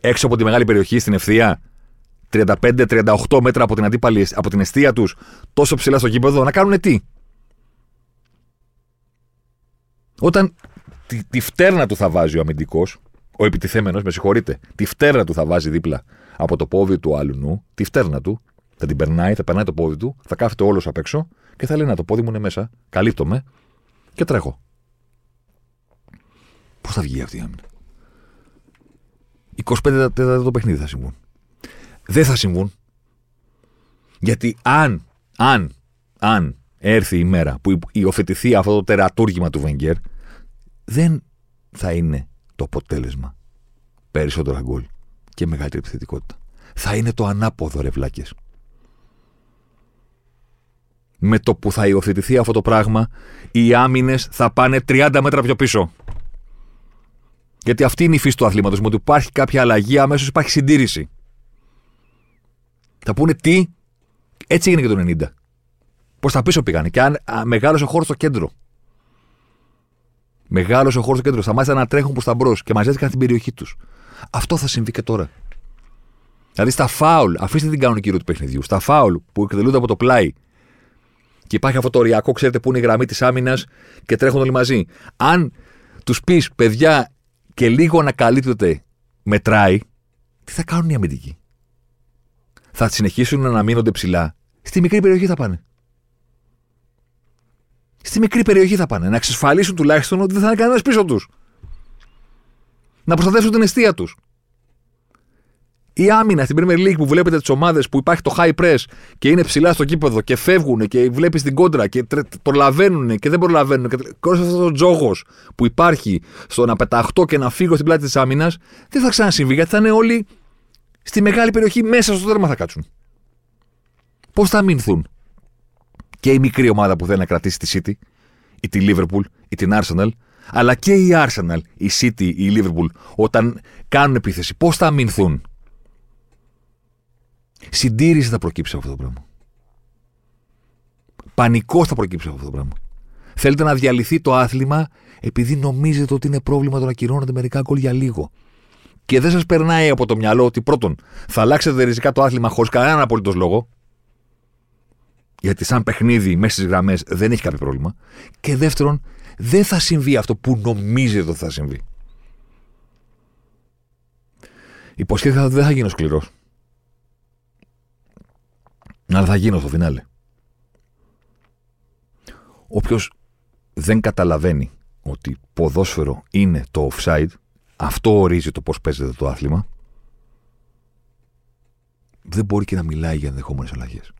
Έξω από τη μεγάλη περιοχή στην ευθεία, 35-38 μέτρα από την αντίπαλη, από την αιστεία τους, τόσο ψηλά στο κήπεδο, να κάνουν τι; Όταν τη, τη φτέρνα του θα βάζει ο αμυντικός, ο επιτιθέμενος, με συγχωρείτε, τη φτέρνα του θα βάζει δίπλα από το πόδι του άλλου νου, τη φτέρνα του, θα την περνάει, θα περνάει το πόδι του, θα κάθεται όλος απ' έξω και θα λέει Να το πόδι μου είναι μέσα, καλύπτομαι και τρέχω. Πώς θα βγει αυτή η άμυνα; 25 τέταρτα το παιχνίδι θα συμβούν. Δεν θα συμβούν. Γιατί αν, αν, αν έρθει η μέρα που υιοθετηθεί αυτό το τερατούργημα του Βενγκέρ, δεν θα είναι το αποτέλεσμα περισσότερα γκολ και μεγαλύτερη επιθετικότητα. Θα είναι το αποτελεσμα περισσοτερα γκολ και μεγαλυτερη επιθετικοτητα θα ειναι το αναποδο ρε βλάκες. Με το που θα υιοθετηθεί αυτό το πράγμα, οι άμυνες θα πάνε 30 μέτρα πιο πίσω. Γιατί αυτή είναι η φύση του αθλήματος. Με ότι υπάρχει κάποια αλλαγή, αμέσως υπάρχει συντήρηση. Θα πούνε τι, έτσι έγινε και το 90. Προς τα πίσω πήγανε. Και αν μεγάλωσε ο χώρος στο κέντρο. Μεγάλωσε ο χώρος στο κέντρο. Σταμάτησαν να τρέχουν προς τα μπρος και μαζεύτηκαν στην περιοχή τους. Αυτό θα συμβεί και τώρα. Δηλαδή στα φάουλ, αφήστε την κανονική ροή του παιχνιδιού. Στα φάουλ που εκτελούνται από το πλάι και υπάρχει αυτό το οριακό, ξέρετε, που είναι η γραμμή της άμυνας και τρέχουν όλοι μαζί. Αν τους πεις, παιδιά, και λίγο να καλύπτεται μετράει, τι θα κάνουν οι αμυντικοί; Θα συνεχίσουν να αναμείνονται ψηλά. Στη μικρή περιοχή θα πάνε. Στη μικρή περιοχή θα πάνε. Να εξασφαλίσουν τουλάχιστον ότι δεν θα είναι κανένας πίσω τους. Να προστατεύσουν την αιστεία τους. Η άμυνα στην Premier League που βλέπετε τις ομάδες που υπάρχει το high press και είναι ψηλά στο κήπεδο και φεύγουν και βλέπεις την κόντρα και προλαβαίνουν και δεν προλαβαίνουν. Και όλο αυτό ο τζόγος που υπάρχει στο να πεταχτώ και να φύγω στην πλάτη της άμυνας δεν θα ξανασυμβεί γιατί θα είναι όλοι στη μεγάλη περιοχή μέσα στο τέρμα θα κάτσουν. Πώς θα αμυνθούν; Και η μικρή ομάδα που θέλει να κρατήσει τη City ή τη Liverpool ή την Arsenal, αλλά και η Arsenal, η City ή η Liverpool όταν κάνουν επίθεση, πώς θα αμυνθούν; Συντήρηση θα προκύψει από αυτό το πράγμα. Πανικό θα προκύψει από αυτό το πράγμα. Θέλετε να διαλυθεί το άθλημα επειδή νομίζετε ότι είναι πρόβλημα το να κυρώνετε μερικά γκολ για λίγο. Και δεν σας περνάει από το μυαλό ότι πρώτον θα αλλάξετε ριζικά το άθλημα χωρίς κανέναν απολύτως λόγο. Γιατί σαν παιχνίδι μέσα στις γραμμές δεν έχει κάποιο πρόβλημα. Και δεύτερον, δεν θα συμβεί αυτό που νομίζετε ότι θα συμβεί. Υποσχέθηκα ότι δεν θα γίνω σκληρός. Αλλά θα γίνω στο φινάλε. Όποιος δεν καταλαβαίνει ότι ποδόσφαιρο είναι το offside, αυτό ορίζει το πώς παίζεται το άθλημα, δεν μπορεί και να μιλάει για ενδεχόμενες αλλαγές.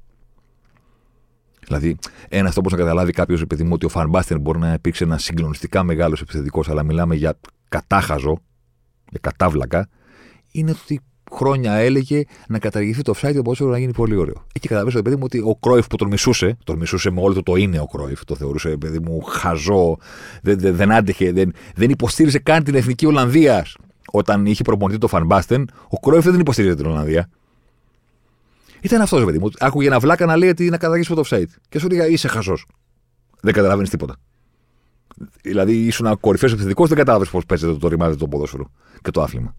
Δηλαδή, ένας αυτό να καταλάβει κάποιος, επειδή μου, ότι ο Φανμπάστερ μπορεί να υπήρξε ένας συγκλονιστικά μεγάλος επιθετικός, αλλά μιλάμε για κατάχαζο, για κατάβλακα, είναι ότι χρόνια έλεγε να καταργηθεί το offside το να γίνει πολύ ωραίο. Εκεί καταλαβαίνω, παιδί μου, ότι ο Κρόιφ που τον μισούσε, τον μισούσε με όλο το το είναι ο Κρόιφ, το θεωρούσε, παιδί μου, χαζό, δεν, δεν, δεν άντεχε, δεν, δεν υποστήριζε καν την εθνική Ολλανδίας. Όταν είχε προπονητή το Φανμπάστεν, ο Κρόιφ δεν υποστήριζε την Ολλανδία. Ήταν αυτός, παιδί μου. Άκουγε ένα βλάκα να λέει ότι να καταργήσει το offside. Και σου έλεγα είσαι χαζός. Δεν καταλαβαίνεις τίποτα. Δηλαδή ήσουν ένα κορυφαίος επιθετικός, δεν κατάλαβες πώς παίζεται το ρημάδι το ποδόσφαιρο και το άθλημα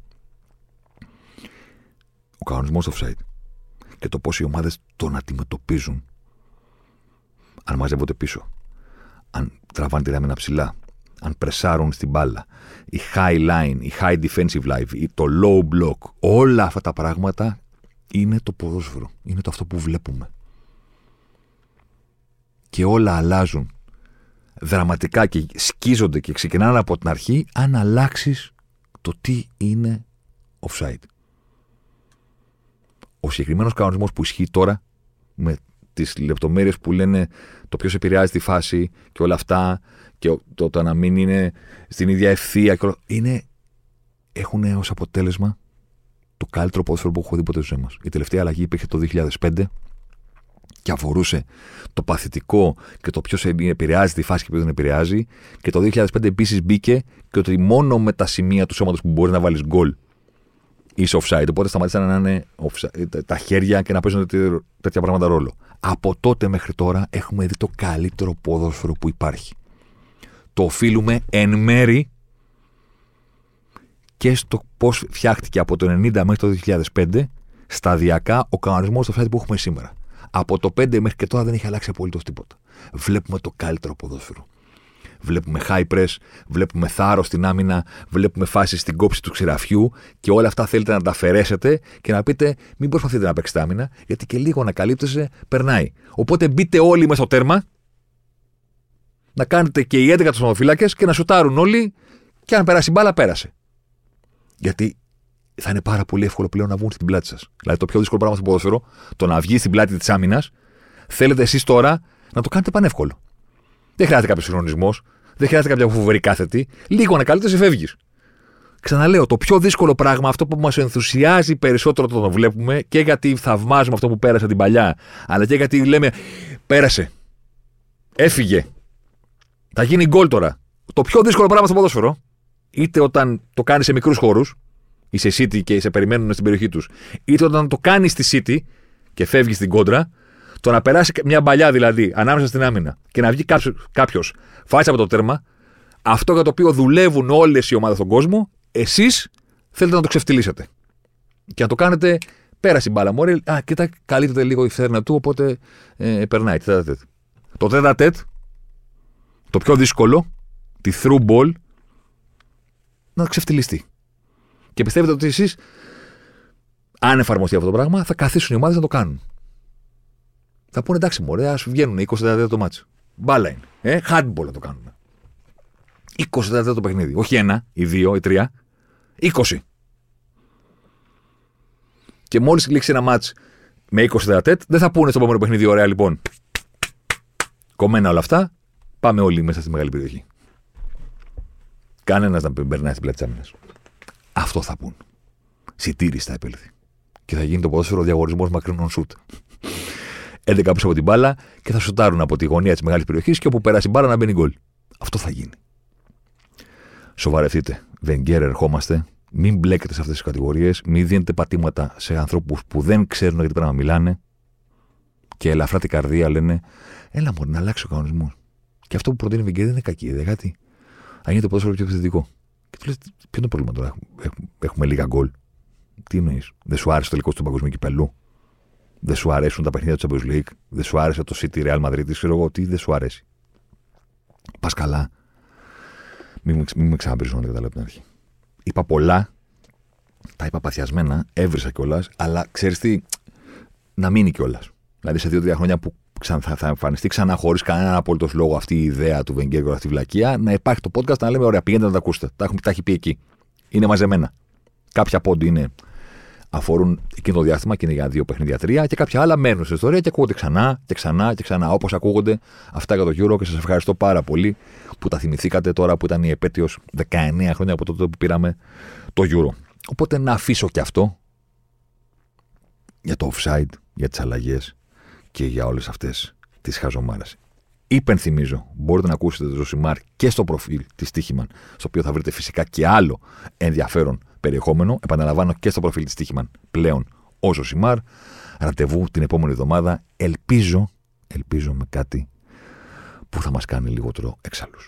ο κανονισμός offside και το πώς οι ομάδες τον αντιμετωπίζουν. Αν μαζεύονται πίσω, αν τραβάνε τη ράμενα ψηλά, αν πρεσάρουν στην μπάλα, η high line, η high defensive line, το low block, όλα αυτά τα πράγματα είναι το ποδόσφαιρο. Είναι το αυτό που βλέπουμε. Και όλα αλλάζουν δραματικά και σκίζονται και ξεκινάνε από την αρχή αν αλλάξεις το τι είναι offside ο συγκεκριμένος κανονισμός που ισχύει τώρα, με τις λεπτομέρειες που λένε το ποιος επηρεάζει τη φάση και όλα αυτά, και το, το να μην είναι στην ίδια ευθεία, και όλα, είναι, έχουν ως αποτέλεσμα το καλύτερο ποδόσφαιρο που έχω δει ποτέ στη ζωή μας. Η τελευταία αλλαγή υπήρχε το 2005 και αφορούσε το παθητικό και το ποιος επηρεάζει τη φάση και ποιος δεν επηρεάζει. Και το 2005 επίσης μπήκε και ότι μόνο με τα σημεία του σώματος που μπορεί να βάλεις γκολ είσαι offside. Οπότε σταματήσαν να είναι offside, τα χέρια και να παίζουν τέτοια πράγματα ρόλο. Από τότε μέχρι τώρα έχουμε δει το καλύτερο ποδόσφαιρο που υπάρχει. Το οφείλουμε εν μέρη και στο πώς φτιάχτηκε από το 90 μέχρι το 2005 σταδιακά ο κανονισμός του offside που έχουμε σήμερα. Από το 5 μέχρι και τώρα δεν έχει αλλάξει απολύτως τίποτα. Βλέπουμε το καλύτερο ποδόσφαιρο. Βλέπουμε high press, βλέπουμε θάρρος στην άμυνα, βλέπουμε φάσεις στην κόψη του ξηραφιού και όλα αυτά θέλετε να τα αφαιρέσετε και να πείτε μην προσπαθείτε να παίξετε άμυνα, γιατί και λίγο να καλύπτεσαι περνάει. Οπότε μπείτε όλοι μέσα στο τέρμα, να κάνετε και οι 11 τους σωματοφύλακε και να σουτάρουν όλοι και αν περάσει μπάλα, πέρασε. Γιατί θα είναι πάρα πολύ εύκολο πλέον να βγουν στην πλάτη σας. Δηλαδή το πιο δύσκολο πράγμα στο ποδόσφαιρο, το να βγεις στην πλάτη της άμυνας, θέλετε εσείς τώρα να το κάνετε πανεύκολο. Δεν χρειάζεται κάποιος συγχρονισμός. Δεν χρειάζεται κάποια φοβερή κάθετη. Λίγο ανακαλύπτει, φεύγεις. Ξαναλέω, το πιο δύσκολο πράγμα, αυτό που μας ενθουσιάζει περισσότερο το το βλέπουμε και γιατί θαυμάζουμε αυτό που πέρασε την παλιά, αλλά και γιατί λέμε πέρασε. Έφυγε. Θα γίνει γκολ τώρα. Το πιο δύσκολο πράγμα στο ποδόσφαιρο, είτε όταν το κάνεις σε μικρούς χώρους, είσαι City και σε περιμένουν στην περιοχή τους, είτε όταν το κάνεις στη City και φεύγεις στην κόντρα, το να περάσει μια παλιά δηλαδή ανάμεσα στην άμυνα και να βγει κάποιος φάσει από το τέρμα, αυτό για το οποίο δουλεύουν όλες οι ομάδες στον κόσμο, εσείς θέλετε να το ξεφτυλίσετε. Και να το κάνετε πέρασε η μπάλα. Μωρή, α, κοίτα, καλύπτεται λίγο η φέρνα του, οπότε ε, περνάει. Το τέτα τέτ, το πιο δύσκολο, τη through ball, να ξεφτυλιστεί. Και πιστεύετε ότι εσείς, αν εφαρμοστεί αυτό το πράγμα, θα καθίσουν οι ομάδες να το κάνουν. Θα πούνε εντάξει, μωρέ, ας βγαίνουν 20 το μάτσο. Μπάλα είναι. Ε, handball να το κάνουμε. 20 το παιχνίδι. Όχι ένα, ή δύο, ή τρία. 20. Και μόλις λήξει ένα μάτς με 20 δεδατέτ, δεν θα πούνε στο επόμενο παιχνίδι, ωραία λοιπόν. Κομμένα όλα αυτά, πάμε όλοι μέσα στη μεγάλη περιοχή. Κανένας να περνάει στην πλάτη της Αυτό θα πούν. Σιτήρι θα επέλθει. Και θα γίνει το ποδόσφαιρο διαγωνισμός μακρινών σουτ. 11 πίσω από την μπάλα και θα σουτάρουν από τη γωνία της μεγάλης περιοχής και όπου περάσει η μπάλα να μπαίνει γκολ. Αυτό θα γίνει. Σοβαρευτείτε. Βενγκέρ, ερχόμαστε. Μην μπλέκετε σε αυτές τις κατηγορίες. Μην δίνετε πατήματα σε ανθρώπους που δεν ξέρουν γιατί πρέπει να μιλάνε και ελαφρά την καρδία λένε Έλα μου, να αλλάξει ο κανονισμός. Και αυτό που προτείνει η Βεγγέρ δεν είναι κακή ιδέα. Γιατί αν γίνεται το ποδόσφαιρο πιο επιθετικό. Και του λες, ποιο είναι το πρόβλημα τώρα, έχουμε, έχουμε λίγα γκολ. Τι εννοείς, Δεν σου άρεσε το τελικό του παγκοσμίου κυπελού; Δεν σου αρέσουν τα παιχνίδια του Champions League; Δεν σου άρεσε το City Real Madrid; Ξέρω εγώ τι δεν σου αρέσει; Πας καλά. Μην, μην με ξαναπρίζουν να καταλάβω την αρχή. Είπα πολλά. Τα είπα παθιασμένα. Έβρισα κιόλας. Αλλά ξέρεις τι. Να μείνει κιόλας. Δηλαδή σε δύο-τρία χρόνια που θα, θα εμφανιστεί ξανά χωρίς κανέναν απόλυτος λόγο αυτή η ιδέα του Βενγκέρ αυτή η βλακεία, να υπάρχει το podcast να λέμε: Ωραία, πηγαίνετε να τα ακούσετε. Τα, έχουμε, τα έχει πει εκεί. Είναι μαζεμένα. Κάποια πόντι είναι αφορούν εκείνο το διάστημα και είναι για δύο παιχνίδια τρία και κάποια άλλα μένουν στην ιστορία και ακούγονται ξανά και ξανά και ξανά όπως ακούγονται αυτά για το Euro και σας ευχαριστώ πάρα πολύ που τα θυμηθήκατε τώρα που ήταν η επέτειος 19 χρόνια από τότε που πήραμε το Euro. Οπότε να αφήσω και αυτό για το offside, για τις αλλαγές και για όλες αυτές τις χαζομάρες. Υπενθυμίζω, μπορείτε να ακούσετε το Ζωσιμάρ και στο προφίλ της Τύχημαν, στο οποίο θα βρείτε φυσικά και άλλο ενδιαφέρον περιεχόμενο. Επαναλαμβάνω και στο προφίλ της Τύχημαν πλέον ο Ζωσιμάρ. Ραντεβού την επόμενη εβδομάδα. Ελπίζω, ελπίζω με κάτι που θα μας κάνει λιγότερο εξάλλου.